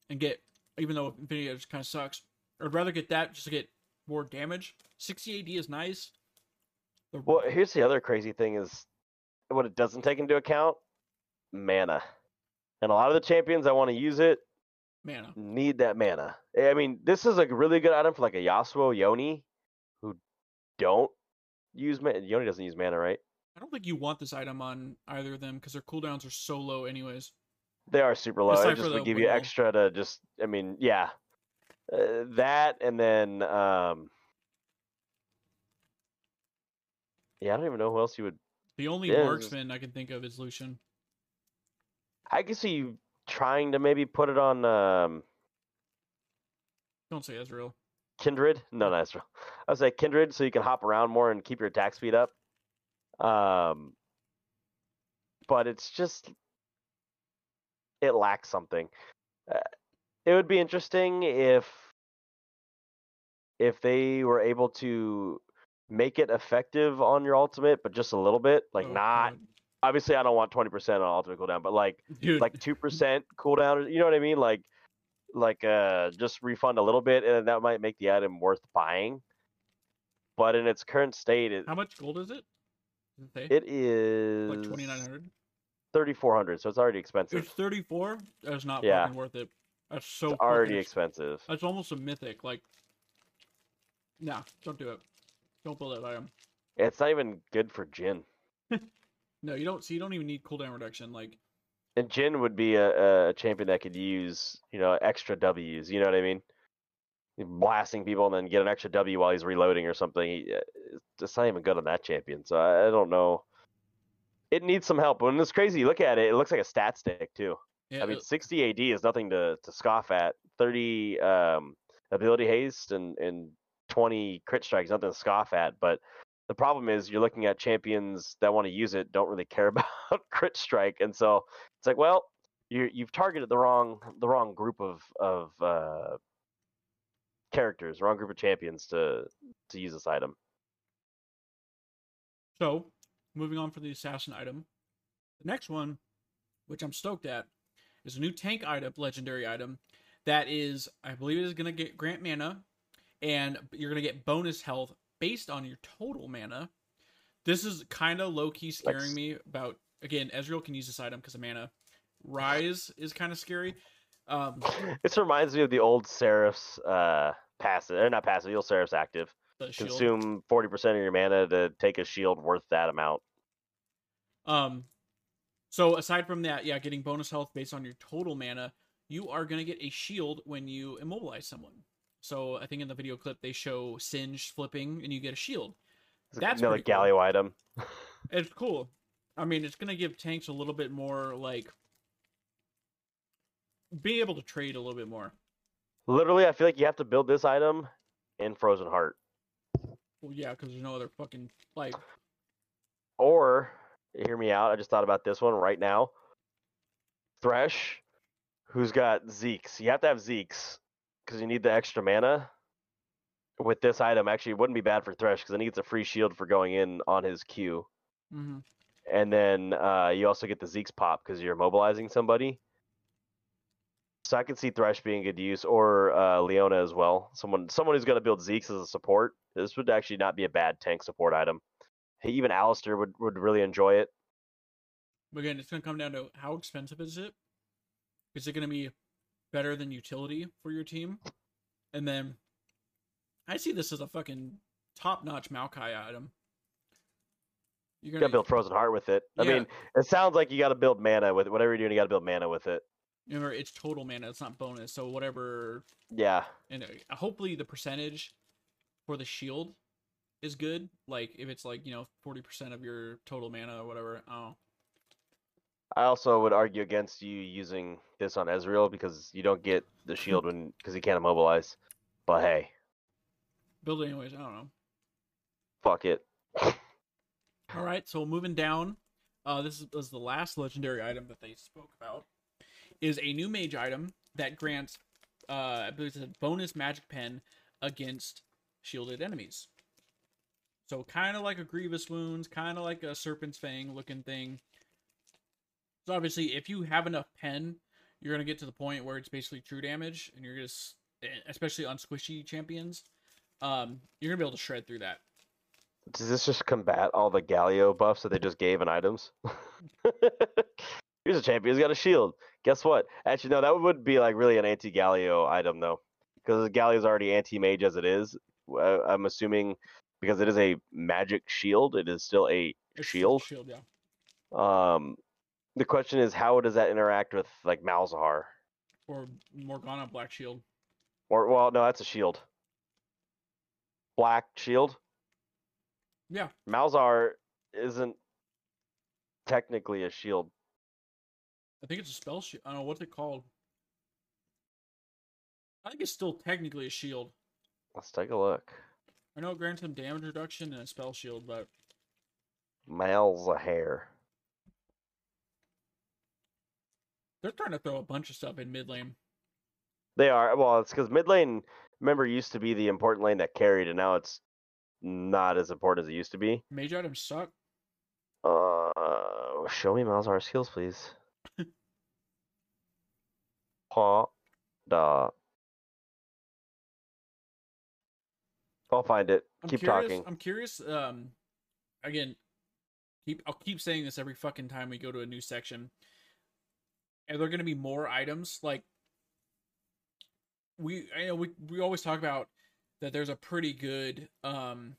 and get even though Infinity Edge kind of sucks, I'd rather get that just to get more damage. 60 AD is nice, The- Well, here's the other crazy thing is what it doesn't take into account mana. And a lot of the champions I want to use it mana. need that mana. I mean, this is a really good item for like a Yasuo Yone who don't use mana. Yone doesn't use mana, right? I don't think you want this item on either of them because their cooldowns are so low, anyways. They are super low. It just would give you extra to just, I mean, yeah. Uh, that and then, um, yeah, I don't even know who else you would. The only Yeah, marksman I can think of is Lucian. I can see you trying to maybe put it on um, Don't say Ezreal. Kindred. No, no, that's wrong. I would say Kindred so you can hop around more and keep your attack speed up. Um, but it's just it lacks something. Uh, it would be interesting if if they were able to make it effective on your ultimate, but just a little bit, like Oh, not. God. Obviously, I don't want twenty percent on ultimate cooldown, but like Dude, like two percent cooldown. You know what I mean? Like like uh just refund a little bit, and that might make the item worth buying. But in its current state, it how much gold is it? It it is like twenty nine hundred. thirty four hundred, so it's already expensive. It's thirty four. That's not Yeah. fucking worth it. That's so It's already fucking expensive. That's almost a mythic. Like, nah, don't do it. Don't build that item. It's not even good for Jhin. No, you don't. See, you don't even need cooldown reduction. Like, And Jhin would be a, a champion that could use, you know, extra W's. You know what I mean? Blasting people and then get an extra W while he's reloading or something. He, uh, it's not even good on that champion. So I, I don't know. It needs some help. When it's crazy, you look at it. It looks like a stat stick too. yeah, I mean, 60 AD is nothing to, to scoff at. 30 um, ability haste and, and 20 crit strikes, nothing to scoff at. But the problem is you're looking at champions that want to use it don't really care about crit strike, and so it's like, well, you you've targeted the wrong the wrong group of of uh, characters, wrong group of champions to to use this item. So, moving on for the assassin item. The next one, which I'm stoked at, is a new tank item, legendary item, that is, I believe it is going to get grant mana, and you're going to get bonus health based on your total mana. This is kind of low key scaring Nice. me about, again, Ezreal can use this item because of mana. Ryze is kind of scary. Um, This reminds me of the old Seraph's uh, passive, or not passive, the old Seraph's active. Consume 40% of your mana to take a shield worth that amount. Um, so aside from that, yeah, getting bonus health based on your total mana, you are gonna get a shield when you immobilize someone. So I think in the video clip they show Singed flipping and you get a shield. It's That's another pretty cool. Galio item. It's cool. I mean, it's gonna give tanks a little bit more like being able to trade a little bit more. Literally, I feel like you have to build this item in Frozen Heart. Well, yeah, because there's no other fucking like Or, hear me out, I just thought about this one right now. Thresh, who's got Zeke's. You have to have Zeke's because you need the extra mana. With this item, actually, it wouldn't be bad for Thresh because then he gets a free shield for going in on his Q. mhm. And then uh, you also get the Zeke's pop because you're mobilizing somebody. So I can see Thresh being good use, or uh, Leona as well. Someone someone who's going to build Zeke's as a support. This would actually not be a bad tank support item. Hey, even Alistar would, would really enjoy it. Again, it's gonna come down to how expensive is it? Is it gonna be better than utility for your team? And then I see this as a fucking top notch Maokai item. You're gonna gotta build Frozen Heart with it. I Yeah. mean, it sounds like you gotta build mana with it. whatever you're doing. You gotta build mana with it. remember it's total mana, it's not bonus. So whatever Yeah, and uh, hopefully the percentage for the shield is good. Like if it's like, you know, forty percent of your total mana or whatever. Oh. I also would argue against you using this on Ezreal because you don't get the shield when because he can't immobilize. But hey, Build it anyways, I don't know. fuck it. All right, so moving down, uh, this is, was the last legendary item that they spoke about. Is a new mage item that grants, uh, I believe it's a bonus magic pen against shielded enemies. So kind of like a grievous wounds, kind of like a serpent's fang looking thing. So obviously, if you have enough pen, you're gonna get to the point where it's basically true damage, and you're just, especially on squishy champions, um, you're gonna be able to shred through that. Does this just combat all the Galio buffs that they just gave in items? Here's a champion. He's got a shield. Guess what? Actually, no, that would be like really an anti-Galio item though, because Galio's already anti-mage as it is. I'm assuming because it is a magic shield, it is still a It's shield. Shield, yeah. Um, the question is, how does that interact with like Malzahar? Or Morgana Black Shield. Or well, no, that's a shield. Black shield. Yeah. Malzahar isn't technically a shield. I think it's a spell shield. I don't know what's it called. I think it's still technically a shield. Let's take a look. I know it grants them damage reduction and a spell shield, but Malzahar. They're trying to throw a bunch of stuff in mid lane. They are well. It's because mid lane, remember, used to be the important lane that carried, and now it's not as important as it used to be. Mage items suck. Uh, show me Malzahar skills, please. Pa da. I'll find it. I'm Keep curious, talking. I'm curious. Um, again, keep I'll keep saying this every fucking time we go to a new section. Are there going to be more items like we? I know we we always talk about that. There's a pretty good um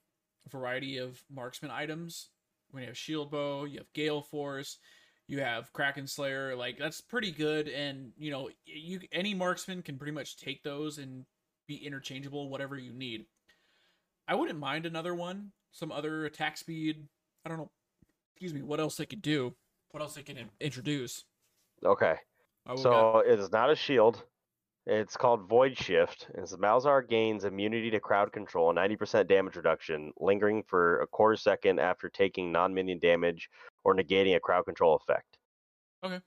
variety of marksman items. When you have shield bow, you have gale force, you have kraken slayer. Like that's pretty good, and you know you any marksman can pretty much take those and be interchangeable, whatever you need. I wouldn't mind another one. Some other attack speed. I don't know. Excuse me. What else they could do? What else they can in- introduce? Okay. Oh, So it is not a shield. It's called Void Shift. And so Malzahar gains immunity to crowd control, 90% damage reduction, lingering for a quarter second after taking non minion damage or negating a crowd control effect. Okay.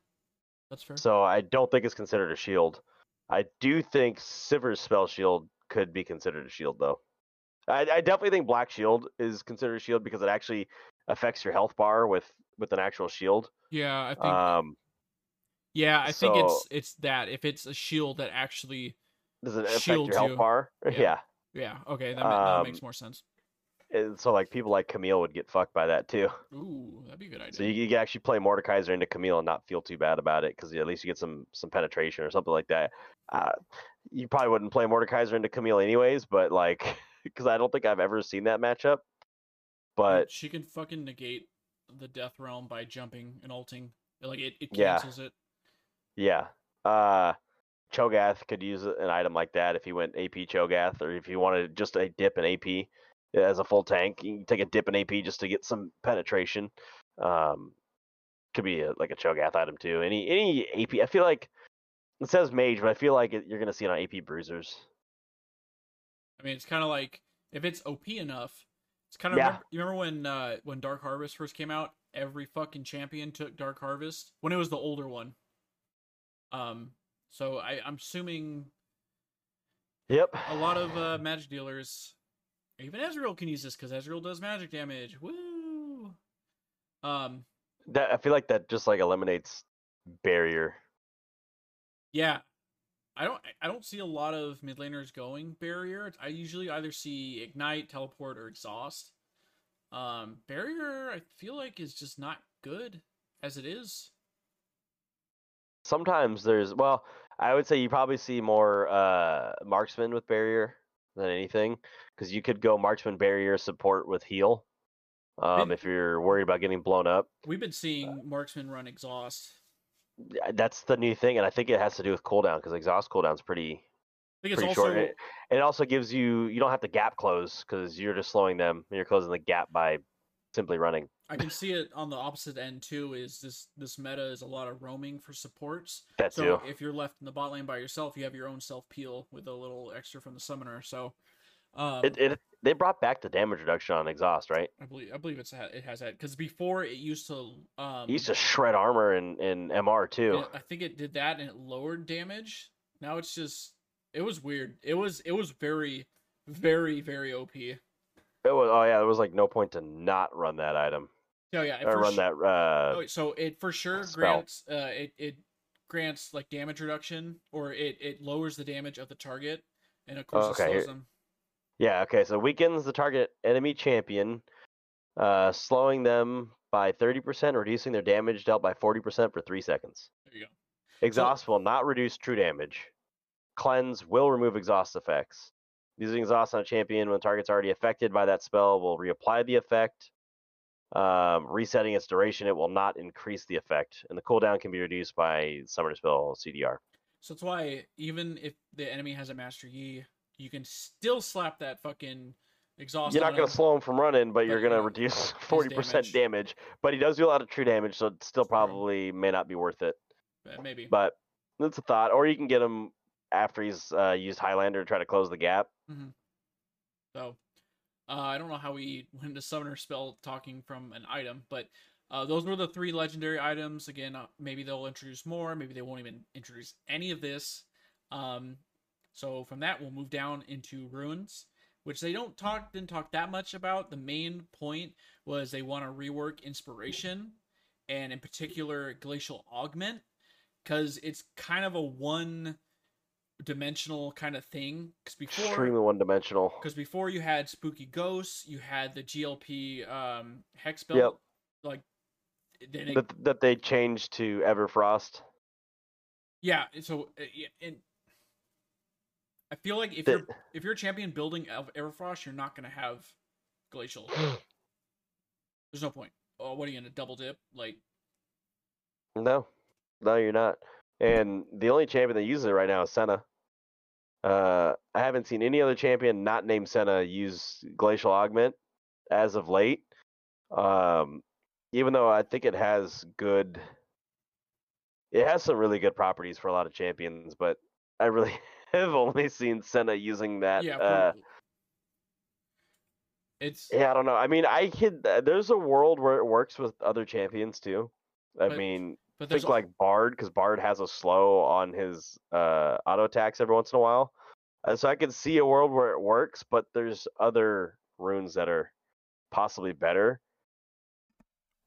That's fair. So I don't think it's considered a shield. I do think Sivir's spell shield could be considered a shield, though. I, I definitely think Black Shield is considered a shield because it actually affects your health bar with with an actual shield. yeah, I think. Um, yeah, I think it's it's that if it's a shield that actually. does it affect Shields your health you. bar? Yeah. yeah. Yeah. Okay, that, that makes Um, more sense. And so like people like Camille would get fucked by that too. Ooh, that'd be a good idea. So you, you can actually play Mordekaiser into Camille and not feel too bad about it because at least you get some some penetration or something like that. Uh, you probably wouldn't play Mordekaiser into Camille anyways, but like because I don't think I've ever seen that matchup. But she can fucking negate the death realm by jumping and ulting. Like it, it Yeah. cancels it. Yeah, uh, Cho'Gath could use an item like that if he went AP Cho'Gath or if you wanted just a dip in AP as a full tank. You can take a dip in AP just to get some penetration. Um, could be a, like a Cho'Gath item too. Any any AP. I feel like it says mage, but I feel like it, you're gonna see it on AP bruisers. I mean, it's kind of like if it's OP enough, it's kind of Yeah. remember, you remember when uh when Dark Harvest first came out, every fucking champion took Dark Harvest when it was the older one. Um, so I I'm assuming Yep. a lot of uh, magic dealers, even Ezreal can use this because Ezreal does magic damage. Woo! Um, That I feel like that just like eliminates barrier. yeah, I don't I don't see a lot of mid laners going barrier. I usually either see ignite, teleport, or exhaust. Um, barrier I feel like is just not good as it is. Sometimes there's well, I would say you probably see more uh marksman with barrier than anything because you could go marksman barrier support with heal. Um, if you're worried about getting blown up, We've been seeing marksman run exhaust. That's the new thing, and I think it has to do with cooldown because exhaust cooldown's pretty I think it's pretty also short. It, it also gives you you don't have to gap close because you're just slowing them. You're closing the gap by simply running. I can see it on the opposite end too. Is this this meta is a lot of roaming for supports. That So too. if you're left in the bot lane by yourself, you have your own self peel with a little extra from the summoner. So, um, It, it they brought back the damage reduction on exhaust, right? I believe I believe it's it has that because before it used to um It used to shred armor and, in MR too. I think it did that and it lowered damage. Now it's just it was weird. It was it was very very very OP. It was oh yeah, there was like no point to not run that item Oh yeah, or run su- that. Uh, Oh, so it for sure spell. grants uh it, it grants like damage reduction or it it lowers the damage of the target and of course Oh, it slows them. yeah, okay, so weakens the target enemy champion uh, slowing them by 30%, reducing their damage dealt by 40% for three seconds. There you go. Exhaust will not reduce true damage. Cleanse will remove exhaust effects. Using exhaust on a champion when the target's already affected by that spell will reapply the effect. Um, resetting its duration, it will not increase the effect, and the cooldown can be reduced by summoner spell CDR. So that's why even if the enemy has a Master Yi, you can still slap that fucking exhaust. You're not going to slow him from running, but you're going to reduce 40% damage. damage. But he does do a lot of true damage, so it still probably may not be worth it. Uh, Maybe. But that's a thought. Or you can get him after he's uh, used Highlander to try to close the gap. So, uh, I don't know how we went into summoner spell talking from an item, but uh, those were the three legendary items. Again, uh, maybe they'll introduce more. Maybe they won't even introduce any of this. Um, so from that, we'll move down into ruins, which they don't talk didn't talk that much about. The main point was they want to rework inspiration, and in particular glacial augment, because it's kind of a one dimensional kind of thing. Because before Extremely one dimensional. because before you had spooky ghosts, you had the GLP um, hex spell. Yep. Like, then it, That, that they changed to Everfrost. yeah. So, uh, yeah, and I feel like if you're if you're a champion building of Everfrost, you're not gonna have glacial. There's no point. Oh, what are you gonna double dip? Like, No, no, you're not. And the only champion that uses it right now is Senna. Uh, I haven't seen any other champion not named Senna use Glacial Augment as of late. Um, even though I think it has good, it has some really good properties for a lot of champions, but I really have only seen Senna using that. yeah. uh, it's yeah, I don't know. I mean, I could. There's a world where it works with other champions too. I But mean, but there's think like Bard because Bard has a slow on his uh, auto attacks every once in a while. So I can see a world where it works, but there's other runes that are possibly better.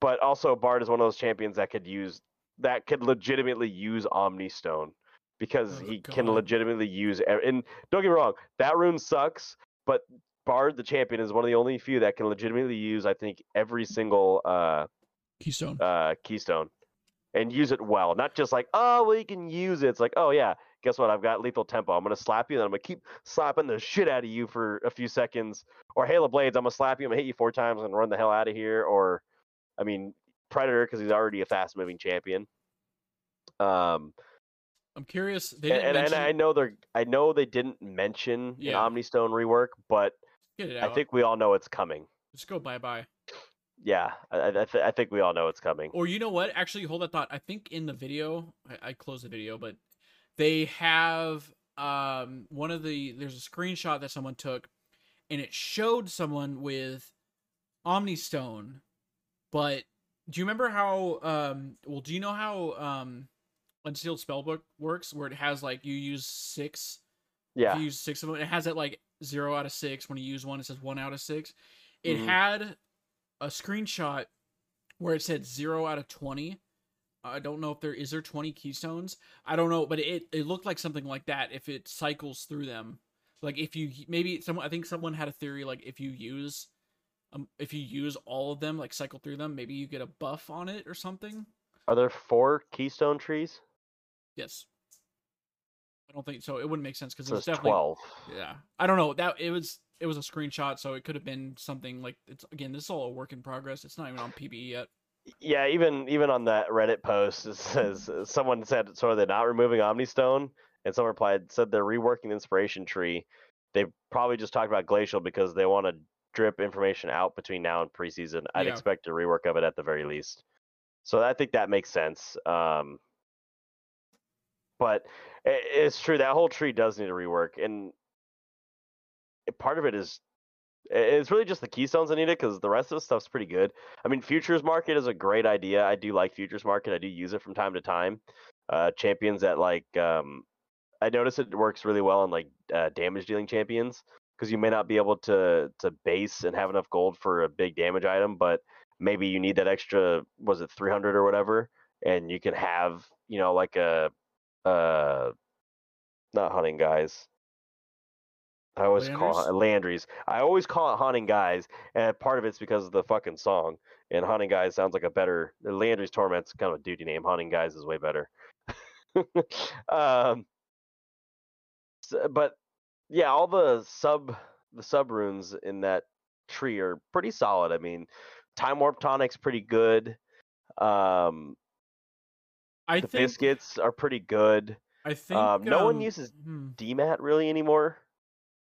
But also, Bard is one of those champions that could use that could legitimately use Omni Stone because Oh, he can legitimately use. And don't get me wrong, that rune sucks, but Bard the champion is one of the only few that can legitimately use. I think every single uh, keystone. uh, keystone and use it well. Not just like, oh, well, you can use it. It's like, oh, yeah, guess what? I've got lethal tempo. I'm going to slap you, and I'm going to keep slapping the shit out of you for a few seconds. Or Hail of Blades, I'm going to slap you, I'm going to hit you four times and run the hell out of here. Or, I mean, Predator, because he's already a fast moving champion. Um, I'm curious. They and, didn't and, and mention, I know they're, I know they didn't mention Yeah. an Omnistone rework, but I out. think we all know it's coming. just go bye bye. Yeah, I, I, th- I think we all know it's coming. Or you know what? Actually, hold that thought. I think in the video, I, I closed the video, but they have um one of the there's a screenshot that someone took, and it showed someone with Omnistone, but do you remember how um well do you know how um Unsealed Spellbook works where it has like you use six Yeah. if you use six of them, it has it like zero out of six. When you use one, it says one out of six. It Mhm. had a screenshot where it said zero out of twenty. I don't know if there is there twenty keystones. I don't know, but it it looked like something like that. If it cycles through them, like if you maybe someone I think someone had a theory like if you use um if you use all of them like cycle through them, maybe you get a buff on it or something. Are there four keystone trees? Yes. I don't think so. It wouldn't make sense because So it's definitely 12. Yeah, I don't know. That it was it was a screenshot, so it could have been something like it's again. This is all a work in progress. It's not even on PBE yet. Yeah, even even on that Reddit post, it says someone said, "So are they not removing Omnistone?" And someone replied, said they're reworking the inspiration tree. They probably just talked about Glacial because they want to drip information out between now and preseason. I'd Yeah. expect a rework of it at the very least. So I think that makes sense. Um, but it's true that whole tree does need a rework, and part of it is it's really just the keystones I need it because the rest of the stuff's pretty good. I mean, futures market is a great idea. I do like futures market. I do use it from time to time. Uh, champions that like, um, I notice it works really well on like uh, damage dealing champions because you may not be able to to base and have enough gold for a big damage item, but maybe you need that extra. Was it 300 or whatever? And you can have you know like a uh, not hunting guys. I always call Liandry's? it Liandry's. I always call it Haunting Guys, and part of it's because of the fucking song. And Haunting Guys sounds like a better. Liandry's Torment's kind of a duty name. Haunting Guys is way better. um, s- but yeah, all the sub the sub runes in that tree are pretty solid. I mean, Time Warp Tonic's pretty good. Um, I the think biscuits are pretty good. I think um, no one um, uses hmm, DMAT really anymore.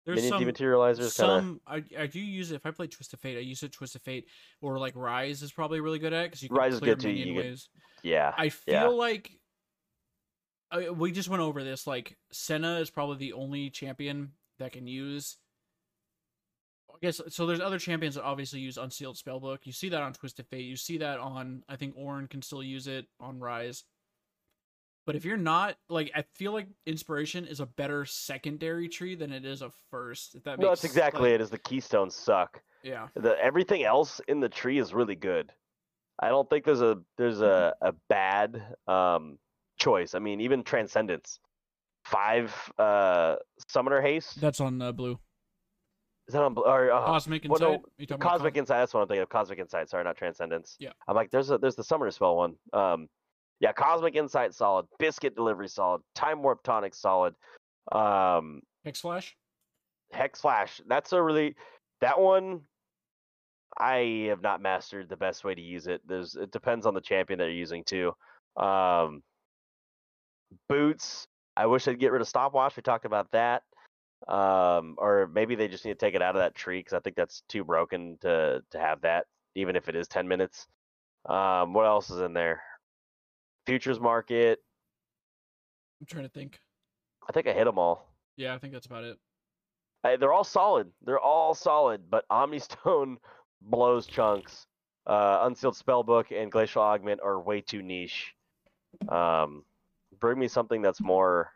There's Mini some dematerializers of. some I, I do use it if I play Twist of Fate. I use it Twist of Fate or like Ryze is probably really good at because you can Ryze is clear good too, minion get- waves. Yeah. I feel yeah. like I, we just went over this. Like Senna is probably the only champion that can use. I guess so. There's other champions that obviously use Unsealed Spellbook. You see that on Twisted Fate. You see that on I think Ornn can still use it on Ryze. But if you're not like, I feel like Inspiration is a better secondary tree than it is a first. If that makes No, that's exactly like, it. Is the keystones suck. Yeah, The everything else in the tree is really good. I don't think there's a there's a, a bad um choice. I mean, even Transcendence, five uh summoner haste. that's on uh, blue. Is that on or uh, Cosmic well, no, Insight. About Cosmic Cos- Insight? That's what I'm thinking of. Cosmic Insight. Sorry, not Transcendence. Yeah. I'm like, there's a there's the summoner spell one. Um, yeah, Cosmic Insight solid. Biscuit Delivery solid. Time Warp Tonic solid. Um, Hex Flash. Hex Flash. That's a really that one. I have not mastered the best way to use it. There's it depends on the champion that you're using too. Um, boots. I wish they'd get rid of stopwatch. We talked about that. Um, or maybe they just need to take it out of that tree because I think that's too broken to to have that, even if it is ten minutes. Um, what else is in there? Futures market. I'm trying to think. I think I hit them all. Yeah, I think that's about it. Uh, they're all solid. They're all solid, but Omnistone blows chunks. Uh, Unsealed Spellbook and Glacial Augment are way too niche. Um, bring me something that's more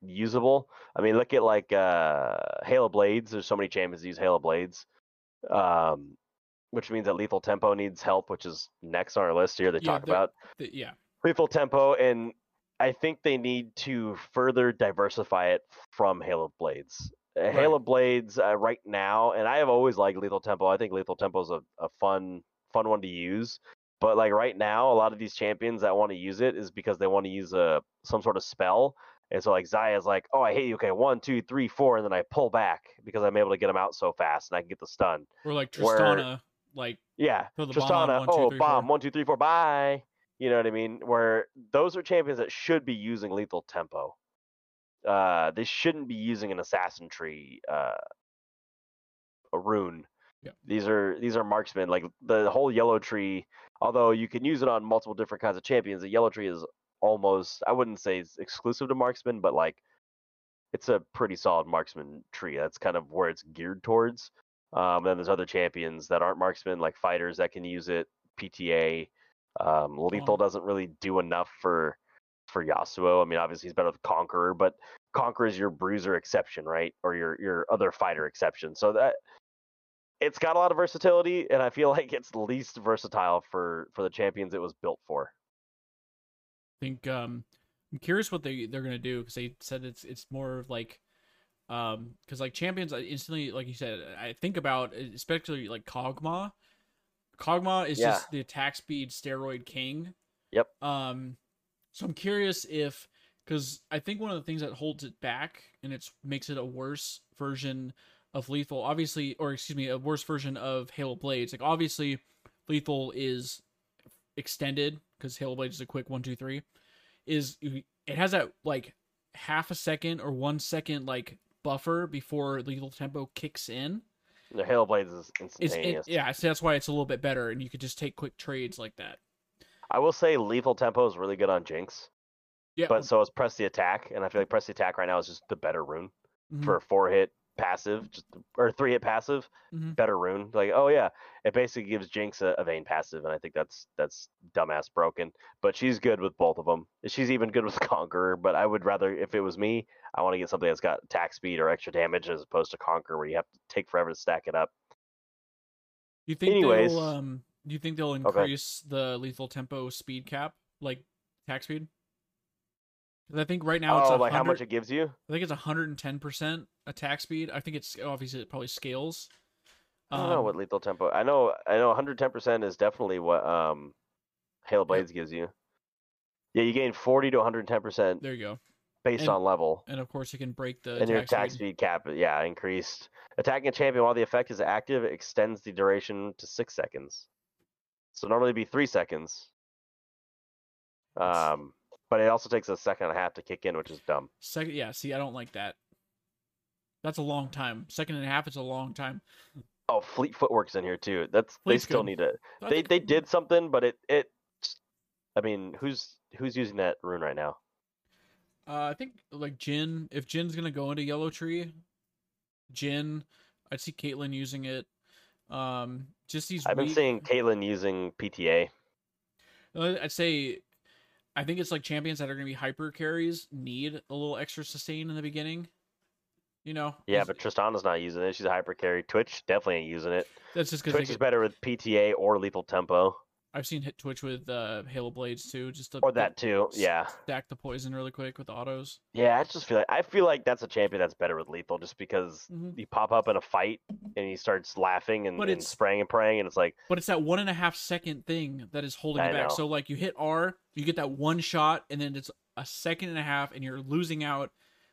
usable. I mean, look at like uh, Hail of Blades. There's so many champions that use Hail of Blades, um, which means that Lethal Tempo needs help, which is next on our list here. They Yeah, talk about The- yeah, lethal tempo and i think they need to further diversify it from hail of blades Uh, hail of blades uh, right now and i have always liked lethal tempo i think lethal tempo is a, a fun fun one to use but like right now a lot of these champions that want to use it is because they want to use a some sort of spell and so like Xayah's like, oh, I hate you. Okay, one, two, three, four, and then I pull back because I'm able to get them out so fast and I can get the stun. or like Where- Tristana. Like Yeah, Throw bomb on, Tristana. one, two, oh, three, bomb. four. One, two, three, four. Bye. You know what I mean? Where those are champions that should be using lethal tempo. Uh, they shouldn't be using an assassin tree. Uh, a rune. Yeah. These are these are marksmen. Like the whole yellow tree. Although you can use it on multiple different kinds of champions, the yellow tree is almost. I wouldn't say it's exclusive to marksmen, but like it's a pretty solid marksman tree. That's kind of where it's geared towards. Um, then there's other champions that aren't marksmen, like fighters that can use it. PTA, um, lethal doesn't really do enough for for Yasuo. I mean, obviously he's better with Conqueror, but Conqueror is your bruiser exception, right? Or your your other fighter exception. So that it's got a lot of versatility, and I feel like it's least versatile for for the champions it was built for. I think um I'm curious what they they're gonna do because they said it's it's more of like um because like champions I instantly like you said I think about uh, especially like Kog'Maw. Kog'Maw is Yeah. just the attack speed steroid king. Yep. Um, so I'm curious if because I think one of the things that holds it back and it's makes it a worse version of lethal obviously or excuse me a worse version of hail of blades like obviously lethal is extended because hail of blades is a quick one two three is it has that like half a second or one second like buffer before lethal tempo kicks in. The Hail of Blades is it's instantaneous. it, yeah so that's why it's a little bit better and you could just take quick trades like that. I will say lethal tempo is really good on Jinx, yeah. But so is press the attack, and I feel like press the attack right now is just the better rune mhm, for a four hit passive, just or three hit passive, mhm. better rune. Like, oh yeah, it basically gives Jinx a, a Vayne passive, and I think that's that's dumbass broken. But she's good with both of them. She's even good with Conqueror. But I would rather, if it was me, I want to get something that's got attack speed or extra damage as opposed to Conqueror, where you have to take forever to stack it up. you think anyways- they'll um do you think they'll increase the lethal tempo speed cap like attack speed I think right now it's oh, like how much it gives you? I think it's 110% attack speed. I think it's obviously it probably scales. I don't know Um, what lethal tempo. I know I know 110% is definitely what um Hail Blades gives you. Yeah, you gain 40 to 110% There you go. based And- on level. And of course, you can break the and your attack attack speed. speed cap, yeah, increased. Attacking a champion while the effect is active extends the duration to six seconds. So normally it'd be three seconds. Um, but it also takes a second and a half to kick in, which is dumb. Second, yeah. See, I don't like that. That's a long time. Second and a half is a long time. Oh, Fleet Footwork's in here too. That's Fleet's they still good. need it. They they did something, but it it. I mean, who's who's using that rune right now? Uh, I think like Jhin. If Jhin's gonna go into Yellow Tree, Jhin. I'd see Caitlyn using it. Um, just these. I've been weak- seeing Caitlyn using PTA. Uh, I'd say, I think it's like champions that are gonna be hyper carries need a little extra sustain in the beginning. You know. Yeah, but Tristana's not using it. She's a hyper carry. Twitch definitely ain't using it. that's just because Twitch is better with PTA or lethal tempo, I've seen hit Twitch with uh, Hail of Blades too, just to or that too. Yeah. stack the poison really quick with autos. Yeah, I just feel like I feel like that's a champion that's better with lethal, just because Mhm. you pop up in a fight and he starts laughing and, and spraying and praying, and it's like, But it's that one and a half second thing that is holding I it back. know. So like you hit R, you get that one shot, and then it's a second and a half, and you're losing out.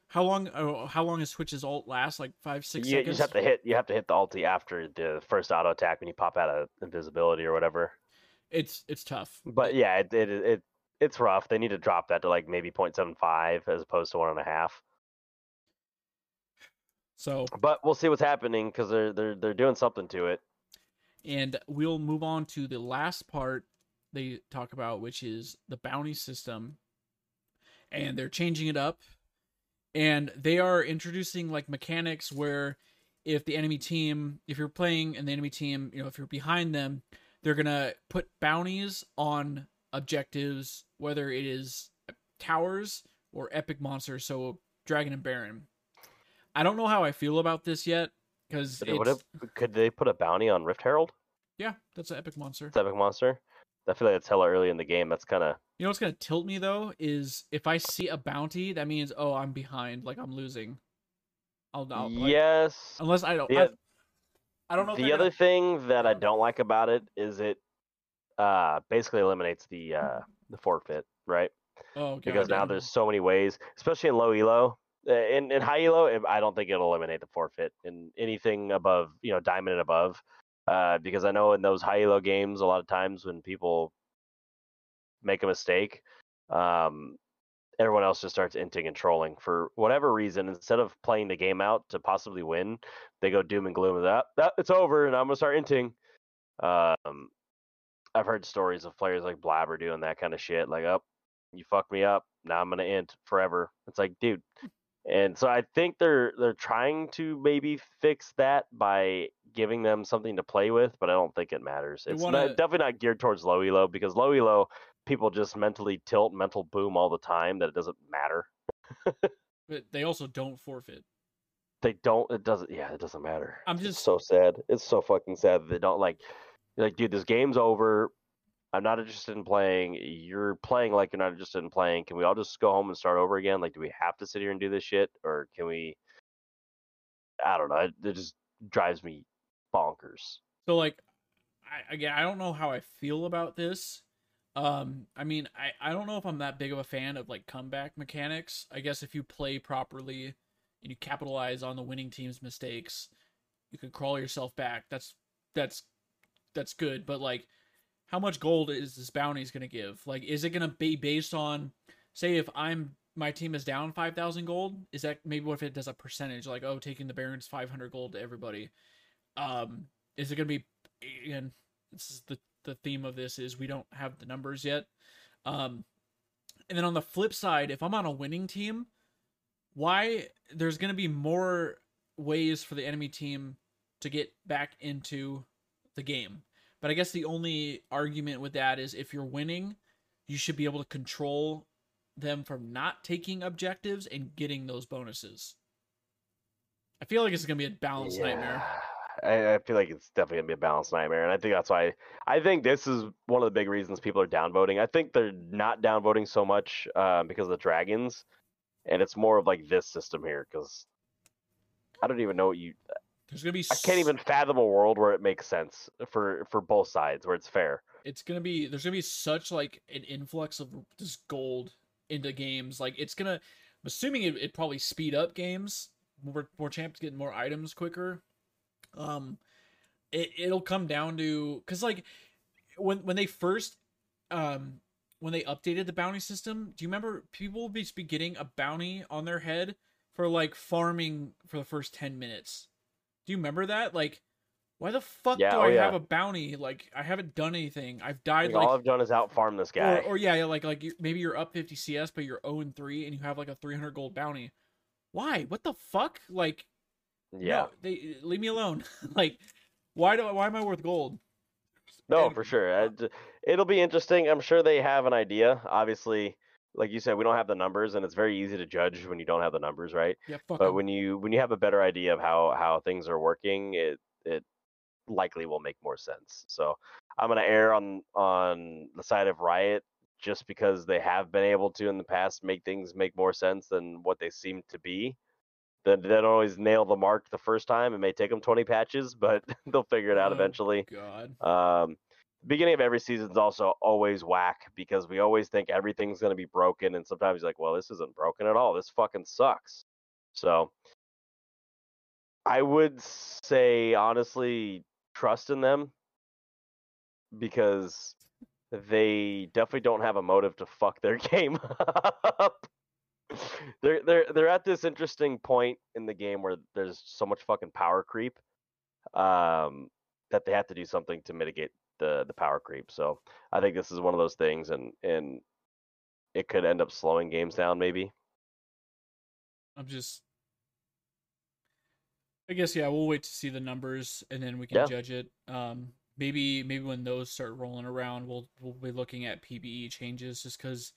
How long? Oh, how long is Twitch's ult last? Like five, six you, you just have to hit, you have to hit the ulti after the first auto attack when you pop out of invisibility or whatever. It's it's tough. But yeah, it it, it it's rough. They need to drop that to like maybe 0.75 as opposed to one and a half. So But we'll see what's happening because they're they're they're doing something to it. and we'll move on to the last part they talk about, which is the bounty system, and they're changing it up, and they are introducing like mechanics where if the enemy team, if you're playing and the enemy team, you know, if you're behind them, they're gonna put bounties on objectives, whether it is towers or epic monsters, so dragon and baron. I don't know how I feel about this yet because Could, they- could they put a bounty on Rift Herald? yeah, that's an epic monster. It's Epic Monster. I feel like it's hella early in the game. That's kind of You know what's gonna tilt me though is if I see a bounty, that means oh I'm behind, like I'm losing. I'll, I'll like, yes. unless I don't. The, I, don't know. the other gonna- thing that I don't like about it is it uh, basically eliminates the uh, the forfeit, right? oh, okay, Because now there's so many ways, especially in low elo. Uh, In in high elo, I don't think it'll eliminate the forfeit in anything above you know diamond and above. Uh, because I know in those high elo games, a lot of times when people make a mistake, um, everyone else just starts inting and trolling for whatever reason. Instead of playing the game out to possibly win, they go doom and gloom that. That it's over, and I'm gonna start inting. Um, I've heard stories of players like Blaber doing that kind of shit. Like, oh, you fucked me up. Now I'm gonna int forever. It's like, dude. And so I think they're they're trying to maybe fix that by giving them something to play with, but I don't think it matters. It's wanna- not, definitely not geared towards low elo because low elo people just mentally tilt, mental boom all the time that it doesn't matter. but they also don't forfeit. They don't. It doesn't. Yeah, it doesn't matter. I'm It's just- so sad. It's so fucking sad that they don't like. Like, dude, this game's over. I'm not interested in playing. You're playing like you're not interested in playing. Can we all just go home and start over again? Like, do we have to sit here and do this shit, or can we? I don't know. It, it just drives me bonkers. So like, I again I don't know how I feel about this. Um, I mean I I don't know if I'm that big of a fan of like comeback mechanics. I guess if you play properly and you capitalize on the winning team's mistakes, you can crawl yourself back. That's that's that's good. But like, how much gold is this bounties gonna give? Like, is it gonna be based on, say, if I'm my team is down five thousand gold? Is that maybe what if it does a percentage? Like, oh, taking the Barons five hundred gold to everybody. Um, is it gonna be? And this is the the theme of this is we don't have the numbers yet. Um, and then on the flip side, if I'm on a winning team, why there's going to be more ways for the enemy team to get back into the game. But I guess the only argument with that is if you're winning, you should be able to control them from not taking objectives and getting those bonuses. I feel like it's going to be a balanced nightmare. I, I feel like it's definitely gonna be a balanced nightmare, and I think that's why I think this is one of the big reasons people are downvoting. I think they're not downvoting so much uh, because of the dragons, and it's more of like this system here because I don't even know what you. There's gonna be. I can't even fathom a world where it makes sense for for both sides where it's fair. It's gonna be. There's gonna be such like an influx of just gold into games. Like it's gonna. I'm assuming it it probably speed up games. More more champs getting more items quicker. Um, it it'll come down to because like when when they first um when they updated the bounty system, do you remember people would be getting a bounty on their head for like farming for the first 10 minutes? Do you remember that? Like, why the fuck Yeah, do oh, I yeah. have a bounty? Like, I haven't done anything. I've died Like, all I've done is out farm this guy. or, or yeah, yeah, like like you, maybe you're up 50 CS, but you're 0 and 3, and you have like a 300 gold bounty. Why? What the fuck? Like, yeah, no, they leave me alone. like, why do why am I worth gold? no, and- for sure. I It'll be interesting. I'm sure they have an idea. Obviously, like you said, we don't have the numbers, and it's very easy to judge when you don't have the numbers, right? Yeah. But 'em. when you when you have a better idea of how how things are working, it it likely will make more sense. So I'm gonna err on on the side of Riot just because they have been able to in the past make things make more sense than what they seem to be. They don't always nail the mark the first time. It may take them 20 patches, but they'll figure it out Oh, eventually. God. Um, beginning of every season is also always whack because we always think everything's going to be broken, and sometimes you're like, well, this isn't broken at all. This fucking sucks. So I would say honestly, trust in them because they definitely don't have a motive to fuck their game up. They're they're they're at this interesting point in the game where there's so much fucking power creep um, that they have to do something to mitigate the the power creep. So I think this is one of those things, and and it could end up slowing games down maybe. I'm just. I guess yeah, we'll wait to see the numbers and then we can Yeah. judge it. Um, maybe maybe when those start rolling around, we'll we'll be looking at PBE changes just because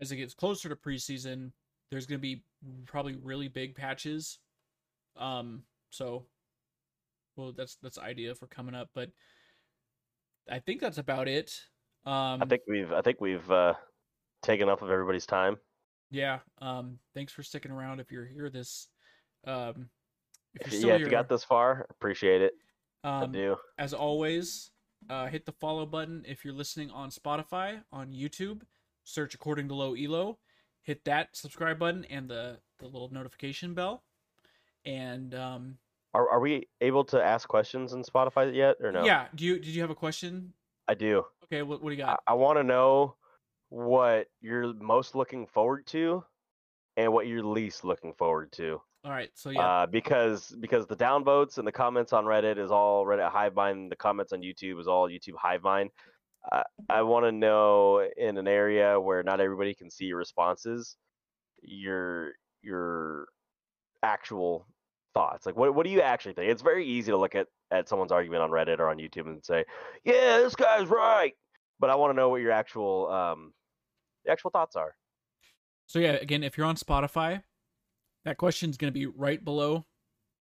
as it gets closer to preseason, there's gonna be probably really big patches. Um, so well, that's that's idea for coming up, but I think that's about it. Um, I think we've I think we've uh, taken up of everybody's time. Yeah. Um. Thanks for sticking around. If you're here, this, um, if If you're you- still yeah, if you got this far, appreciate it. I um, do. as always, uh, hit the follow button if you're listening on Spotify, on YouTube. Search according to low elo. Hit that subscribe button and the the little notification bell. And um, Are are we able to ask questions in Spotify yet or no? yeah. Do you did you have a question? I do. Okay. What what do you got? I want to know what you're most looking forward to and what you're least looking forward to. All right. So yeah. Uh, because because the downvotes and the comments on Reddit is all Reddit Hivemind. The comments on YouTube is all YouTube Hivemind. Uh, I want to know in an area where not everybody can see your responses, your your actual thoughts. Like what what do you actually think? It's very easy to look at at someone's argument on Reddit or on YouTube and say, "Yeah, this guy's right," but I want to know what your actual um the actual thoughts are. So yeah, again, if you're on Spotify, that question's going to be right below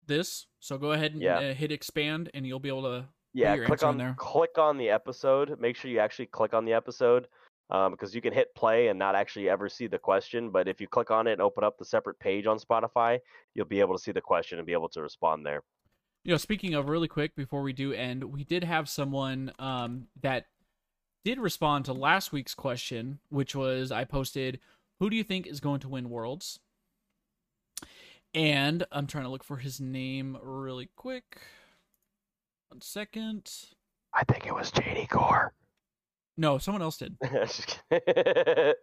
this. So go ahead and Yeah. uh, hit expand, and you'll be able to. Yeah, click on there. click on the episode. Make sure you actually click on the episode um, because you can hit play and not actually ever see the question. But if you click on it and open up the separate page on Spotify, you'll be able to see the question and be able to respond there. You know, speaking of really quick before we do end, we did have someone um, that did respond to last week's question, which was I posted, "Who do you think is going to win Worlds?" And I'm trying to look for his name really quick. One second. I think it was JD Gore. No, someone else did.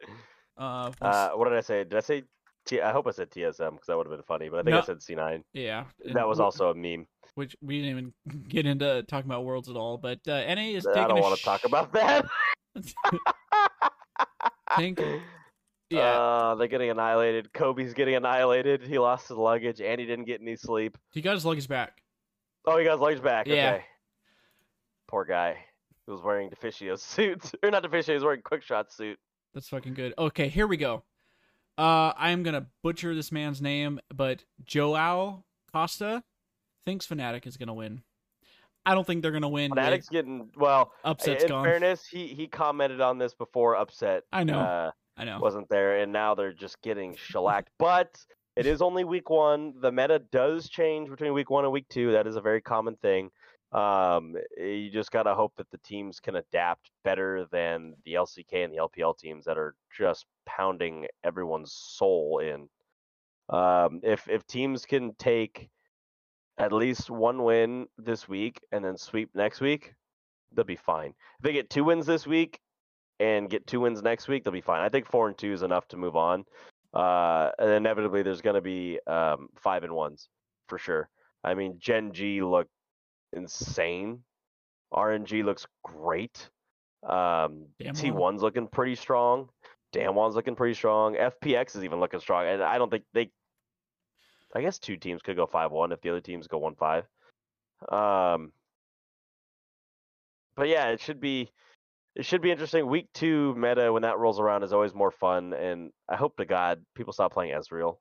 Uh, uh, what did I say? Did I say? T- I hope I said TSM because that would have been funny. But I think No. I said C9. yeah, That was also a meme. which we didn't even get into talking about worlds at all. But uh, NA is taking I don't want to sh- talk about that. Tank- yeah, Uh, they're getting annihilated. Kobe's getting annihilated. He lost his luggage and he didn't get any sleep. he got his luggage back. Oh, he got his legs back. Yeah. Okay. Poor guy. He was wearing DeFicio's suit. Or not DeFicio, he was wearing Quickshot suit. That's fucking good. Okay, here we go. Uh, I am gonna butcher this man's name, but Joao Costa. Thinks Fnatic is gonna win. I don't think they're gonna win. with Fnatic's getting well. upset's in gone. fairness, he he commented on this before upset. I know. Uh, I know. wasn't there, and now they're just getting shellacked. But it is only week one. The meta does change between week one and week two. That is a very common thing. Um, you just gotta hope that the teams can adapt better than the LCK and the LPL teams that are just pounding everyone's soul in. Um, if if teams can take at least one win this week and then sweep next week, they'll be fine. If they get two wins this week and get two wins next week, they'll be fine. I think four and two is enough to move on. Uh, and inevitably, there's going to be um, five and ones for sure. I mean, Gen G looked insane. RNG looks great. Um, T1's looking pretty strong. Damwon's looking pretty strong. FPX is even looking strong. And I don't think they. I guess two teams could go 5 1 if the other teams go 1 5. Um, but yeah, it should be it should be interesting. Week two meta when that rolls around is always more fun, and I hope to God people stop playing Ezreal.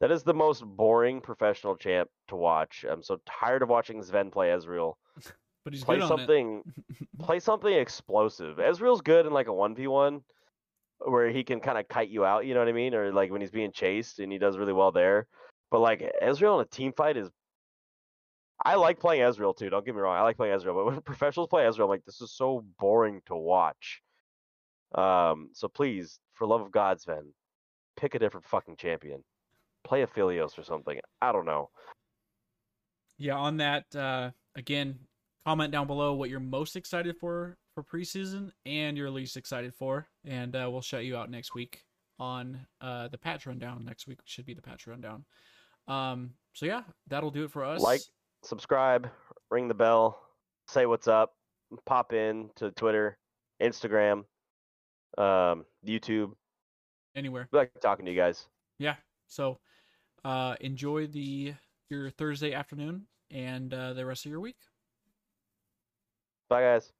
that is the most boring professional champ to watch. I'm so tired of watching Zven play Ezreal. but he's Play good on something play something explosive. Ezreal's good in like a one v one where he can kind of kite you out, you know what I mean? Or like when he's being chased and he does really well there. But like Ezreal in a team fight is I like playing Ezreal too, don't get me wrong. I like playing Ezreal, but when professionals play Ezreal, I'm like this is so boring to watch. Um so please, for love of God, Zven, pick a different fucking champion. Play Aphelios or something. I don't know. Yeah. On that, uh, again, comment down below what you're most excited for for preseason and you're least excited for, and uh, we'll shout you out next week on uh, the patch rundown. Next week should be the patch rundown. Um. So yeah, that'll do it for us. Like, subscribe, ring the bell, say what's up, pop in to Twitter, Instagram, um, YouTube. anywhere. We like talking to you guys. Yeah. So, uh, enjoy the your Thursday afternoon and uh, the rest of your week. Bye, guys.